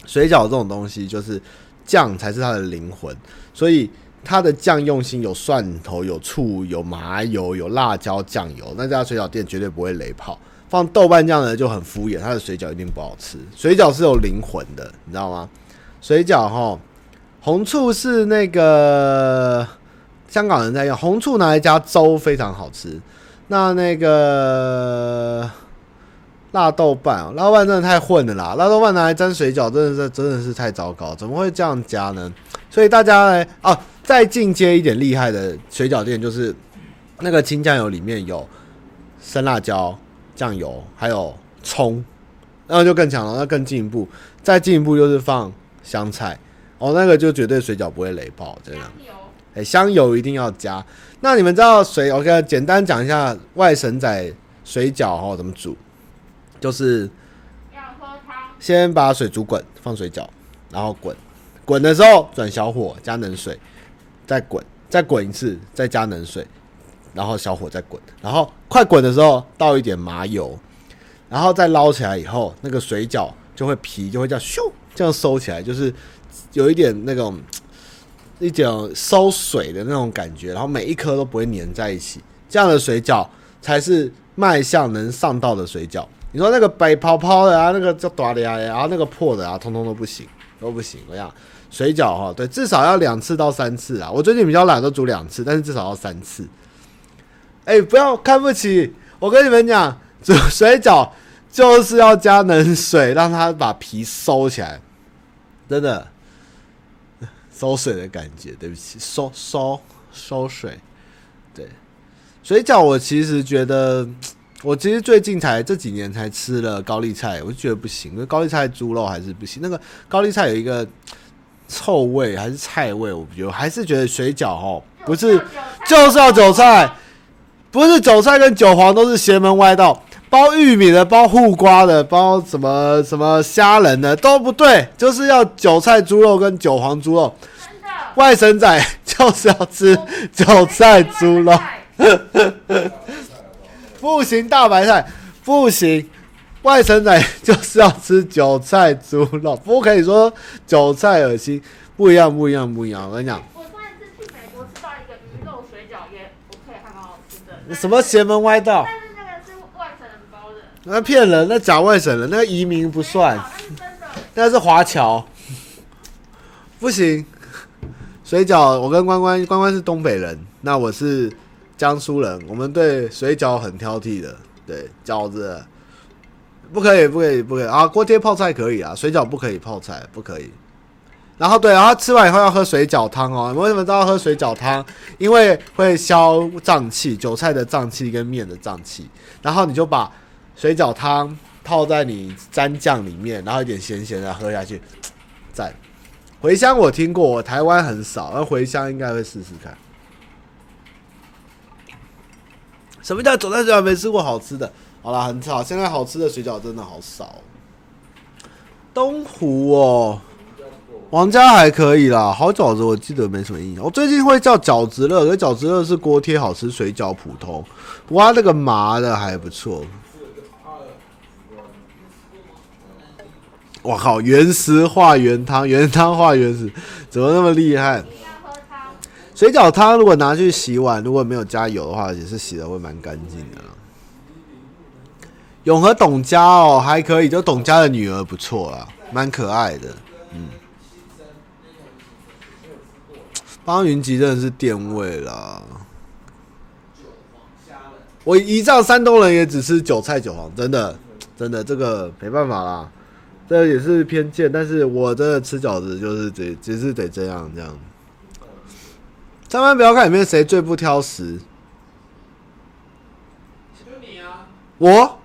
水饺这种东西就是酱才是它的灵魂，所以它的酱用心，有蒜头、有醋、有麻油、有辣椒酱油，那家水饺店绝对不会雷炮。放豆瓣酱呢就很敷衍，它的水饺一定不好吃。水饺是有灵魂的，你知道吗？水饺哈。红醋是那个香港人在用，红醋拿来加粥非常好吃。那那个辣豆瓣，辣豆瓣真的太混了啦！辣豆瓣拿来沾水饺，真的是真的是太糟糕，怎么会这样加呢？所以大家呢，哦，再进阶一点厉害的水饺店，就是那个青酱油里面有生辣椒、酱油，还有葱，那就更强了。那更进一步，再进一步就是放香菜。哦，那个就绝对水饺不会雷爆，真的。哎，香油一定要加。那你们知道水？我给简单讲一下外省仔水饺哦怎么煮，就是先把水煮滚，放水饺，然后滚，滚的时候转小火加冷水，再滚，再滚一次，再加冷水，然后小火再滚，然后快滚的时候倒一点麻油，然后再捞起来以后，那个水饺就会皮就会这样咻这样收起来，就是有一点那种。一点收水的那种感觉，然后每一颗都不会粘在一起，这样的水饺才是卖相能上道的水饺。你说那个白泡泡的啊，那个叫大的啊，然后那个破的啊，通通都不行，都不行。我想水饺哈，对，至少要两次到三次啊。我最近比较懒，都煮两次，但是至少要三次。哎、不要看不起我，跟你们讲，煮水饺就是要加冷水，让它把皮收起来，真的。收水的感觉，对不起，收收收水，对，水饺我其实觉得，我其实最近才这几年才吃了高丽菜，我就觉得不行，因为高丽菜猪肉还是不行，那个高丽菜有一个臭味还是菜味，我觉得还是觉得水饺哦，不是就是要韭菜，不是韭菜跟韭黄都是邪门歪道。包玉米的，包护瓜的，包什么什么虾仁的都不对，就是要韭菜猪肉跟韭黄猪肉。外省仔就是要吃韭菜猪肉。不行，大白菜不行，外省仔就是要吃韭菜猪肉，不可以说韭菜恶心，不一样，不一样，不一样。我跟你讲，我上一次去美国吃到一个鱼肉水饺，也 OK，还蛮好吃的。什么邪门歪道？那骗人，那假外省人，那个移民不算，那是华侨，不行。水饺，我跟关关，关关是东北人，那我是江苏人，我们对水饺很挑剔的，对饺子不可以，不可以，不可以啊！锅贴泡菜可以啊，水饺不可以泡菜，不可以。然后对，然后吃完以后要喝水饺汤哦。为什么都要喝水饺汤？因为会消胀气，韭菜的胀气跟面的胀气，然后你就把。水饺汤泡在你蘸酱里面，然后一点咸咸的喝下去，赞。茴香我听过，我台湾很少，那茴香应该会试试看。什么叫走在水饺没吃过好吃的？好啦，很吵，现在好吃的水饺真的好少。东湖哦，王家还可以啦，好饺子我记得没什么印象。我最近会叫饺子乐，因为饺子乐是锅贴好吃，水饺普通。哇，那个麻的还不错。我靠！原石化原汤，原汤化原石，怎么那么厉害？水饺汤如果拿去洗碗，如果没有加油的话，也是洗的会蛮干净的。永和董家哦，还可以，就董家的女儿不错啦，蛮可爱的。嗯，方云集真的是垫位啦。我一仗山东人也只吃韭菜韭黄，真的，真的这个没办法啦。这也是偏见，但是我真的吃饺子就是得，只是得这样这样。上班不要看里面谁最不挑食。就你啊！我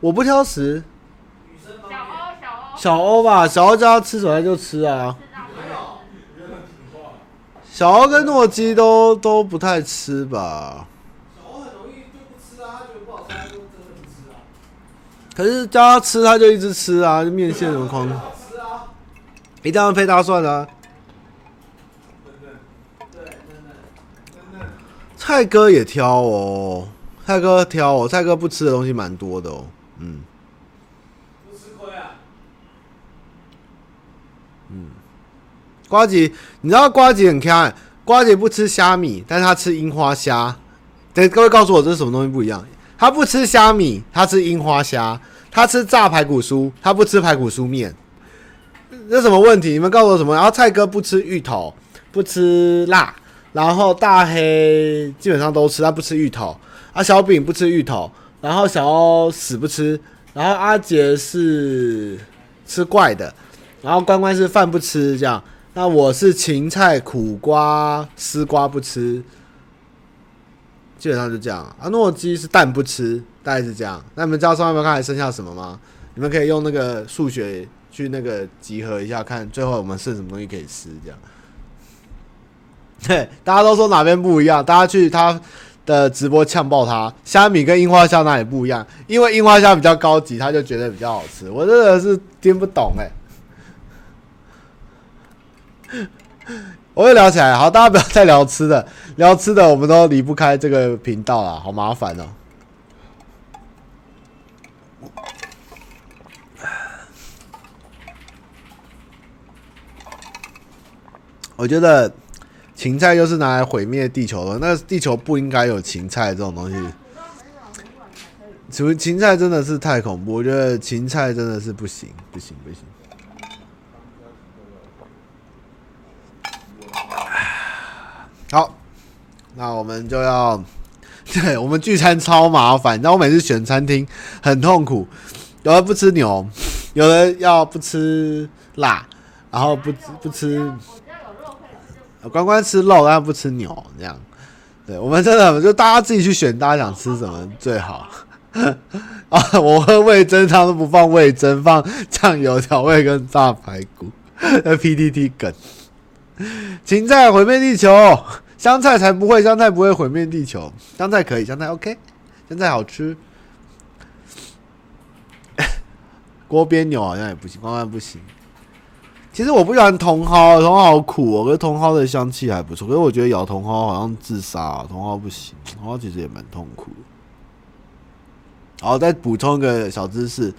我不挑食。小欧小欧小欧吧，小欧叫他吃什么就吃啊。小欧跟诺基都都不太吃吧。小欧很容易就不吃啊，他觉得不好吃，他就真的不吃啊可是叫他吃，他就一直吃啊，面线什么狂，一定要配大蒜啊。蔡哥也挑哦，蔡哥挑哦，蔡哥不吃的东西蛮多的哦，嗯。不吃亏啊。嗯。呱吉，你知道瓜姐很强，呱吉不吃虾米，但是他吃樱花虾。等各位告诉我这是什么东西不一样？她不吃虾米，她吃樱花虾；她吃炸排骨酥，她不吃排骨酥面。这什么问题？你们告诉我什么？然后蔡哥不吃芋头，不吃辣，然后大黑基本上都吃，他不吃芋头。啊，小饼不吃芋头，然后小欧死不吃，然后阿杰是吃怪的，然后关关是饭不吃这样。那我是芹菜、苦瓜、丝瓜不吃。基本上就这样。阿诺基是蛋不吃，大概是这样。那你们知道上面有没有看还剩下什么吗？你们可以用那个数学去那个集合一下，看最后我们剩什么东西可以吃，这样。对，<laughs> 大家都说哪边不一样，大家去他的直播呛爆他。虾米跟樱花虾哪里不一样？因为樱花虾比较高级，他就觉得比较好吃。我真的是听不懂哎、欸。<laughs> 我又聊起来，好，大家不要再聊吃的，聊吃的我们都离不开这个频道了，好麻烦哦。我觉得芹菜就是拿来毁灭地球的，那地球不应该有芹菜这种东西。芹芹菜真的是太恐怖，我觉得芹菜真的是不行，不行，不行。好，那我们就要，<laughs> 对，我们聚餐超麻烦，你知道我每次选餐厅很痛苦，有人不吃牛，有人要不吃辣，然后不不吃，关关吃肉，但不吃牛，这样，对，我们真的就大家自己去选，大家想吃什么最好。<laughs> 啊，我喝味噌汤都不放味噌，放酱油调味跟炸排骨，<laughs> 那 PTT 梗。芹菜毁灭地球，香菜才不会，香菜不会毁灭地球，香菜可以，香菜 OK，香菜好吃。<laughs> 锅边牛好像也不行，关关不行。其实我不喜欢茼蒿，茼蒿好苦哦，可是茼蒿的香气还不错。可是我觉得咬茼蒿好像自杀，茼蒿不行，茼蒿其实也蛮痛苦。好，再补充一个小知识：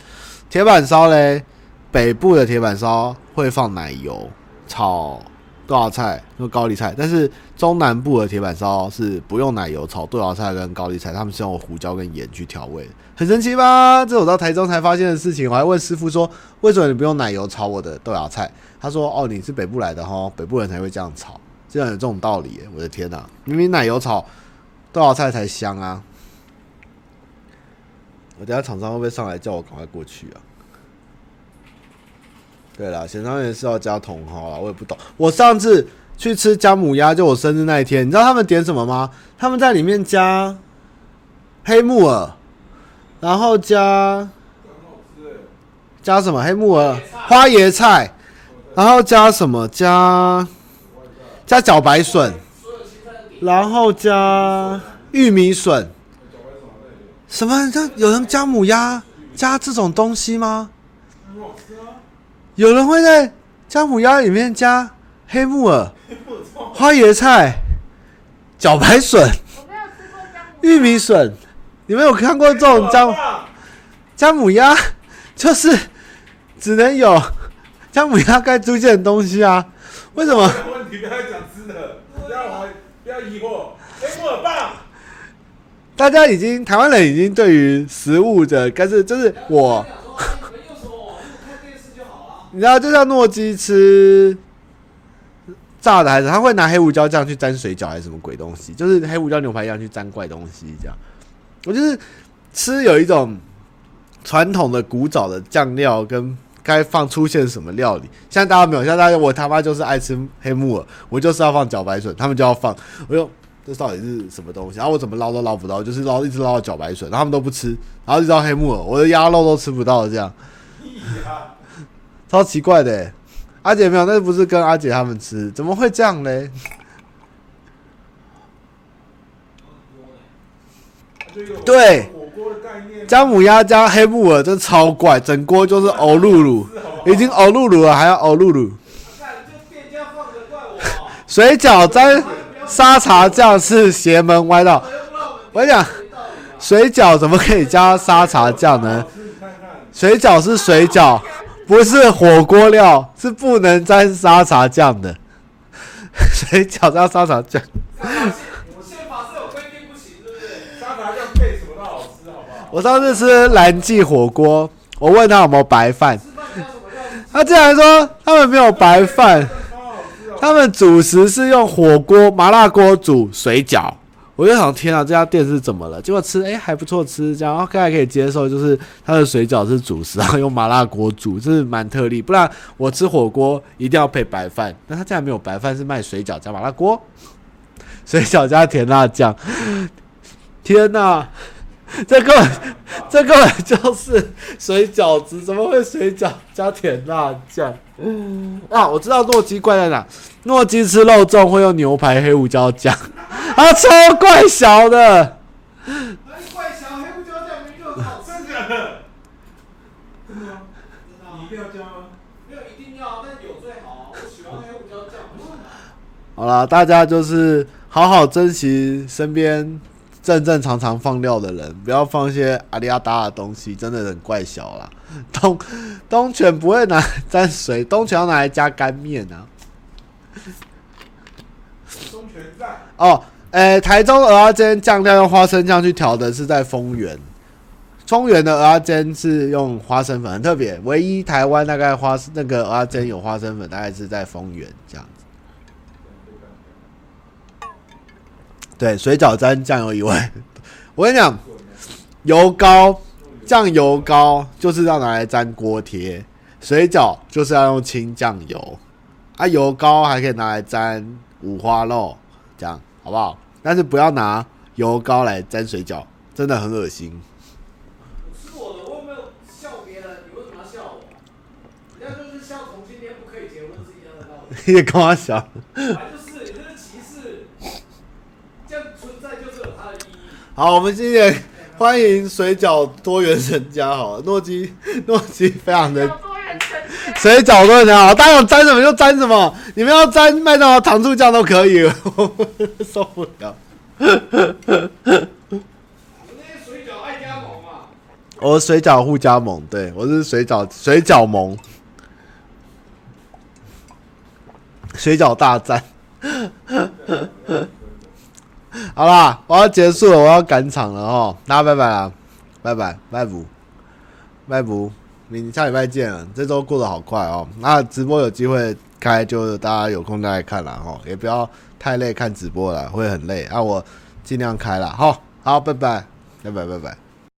铁板烧嘞，北部的铁板烧会放奶油炒。豆芽菜用高丽菜，但是中南部的铁板烧是不用奶油炒豆芽菜跟高丽菜，他们是用胡椒跟盐去调味，很神奇吧？这是我到台中才发现的事情。我还问师傅说，为什么你不用奶油炒我的豆芽菜？他说，哦，你是北部来的哈，北部人才会这样炒，这样有这种道理。我的天哪，明明奶油炒豆芽菜才香啊！我等下厂商会不会上来叫我赶快过去啊？对了，咸汤圆是要加茼蒿啊，我也不懂。我上次去吃姜母鸭，就我生日那一天，你知道他们点什么吗？他们在里面加黑木耳，然后加加什么？黑木耳、花椰菜，然后加什么？加加茭白笋，然后加玉米笋。什么？这有人加母鸭加这种东西吗？有人会在姜母鸭里面加黑木耳、花椰菜、茭白笋、玉米笋。你们有看过这种姜姜母鸭？<laughs> 就是只能有姜母鸭该出现的东西啊？为什么？问题不要讲吃的，不要怀不要疑惑。黑木耳棒。大家已经台湾人已经对于食物的，但是就是我。你知道，就像诺基吃炸的还是，他会拿黑胡椒酱去沾水饺还是什么鬼东西？就是黑胡椒牛排一样去沾怪东西这样。我就是吃有一种传统的古早的酱料跟该放出现什么料理。现在大家没有，现在大家我他妈就是爱吃黑木耳，我就是要放茭白笋，他们就要放。我说这到底是什么东西？然后我怎么捞都捞不到，就是捞一直捞到茭白笋，他们都不吃，然后一直到黑木耳，我的鸭肉都吃不到这样。超奇怪的、阿姐没有，那不是跟阿姐他们吃，怎么会这样嘞？对，姜母鸭加黑木耳，真超怪，整锅就是欧露露，已经欧露露了，还要欧露露。水饺沾沙茶酱是邪门歪道，我跟你讲，水饺怎么可以加沙茶酱呢？水饺是水饺。不是火锅料，是不能沾沙茶酱的。水饺加沙茶酱。我上次吃蓝记火锅，我问他有没有白饭，他竟然说他们没有白饭，他们主食是用火锅麻辣锅煮水饺。我就想，天啊，这家店是怎么了？结果吃，哎、还不错吃，这样，然后还可以接受，就是它的水饺是主食，然后用麻辣锅煮，这是蛮特例。不然我吃火锅一定要配白饭，但他竟然没有白饭，是卖水饺加麻辣锅，水饺加甜辣酱。天哪，这根本这根本就是水饺子，怎么会水饺加甜辣酱？啊，我知道诺基怪在哪，诺基吃肉粽会用牛排黑胡椒酱，啊，超怪小的。怪小黑胡椒酱没有好吃的，真的吗？你一定要加吗？没有一定要，但有最好。我喜欢黑胡椒酱。好了，大家就是好好珍惜身边。正正常常放料的人，不要放一些阿里阿达的东西，真的很怪小啦。<laughs> 东东泉不会拿来沾水，东泉要拿来加干面啊。东泉在哦，诶、欸，台中蚵仔煎酱料用花生酱去调的，是在丰原。丰原的蚵仔煎是用花生粉，很特别，唯一台湾大概花那个蚵仔煎有花生粉，大概是在丰原这样。对，水饺沾酱油以外，<laughs> 我跟你讲，油膏、酱油膏就是要拿来沾锅贴，水饺就是要用清酱油，啊，油膏还可以拿来沾五花肉，这样好不好？但是不要拿油膏来沾水饺，真的很恶心。我吃我的，我又没有笑别人，你为什么要笑我？人家就是笑同性恋不可以结婚是一样的道理。<laughs> 你也跟我笑。好，我们今天欢迎水饺多元成家。好，诺基 <laughs> 诺基非常的水饺多元成家好，大家想沾什么就沾什么，你们要沾麦当劳糖醋酱都可以，我受不了。我是水饺爱加盟嘛？我是水饺互加盟，对，我是水饺水饺盟，水饺大战。<laughs> 好啦，我要结束了，我要赶场了哦。大家拜拜啦，拜拜，拜不，拜不，明下礼拜见了。这周过得好快哦。那直播有机会开，就大家有空再来看啦哈，也不要太累看直播了，会很累那。我尽量开了，哈，好，拜拜，拜拜，拜拜。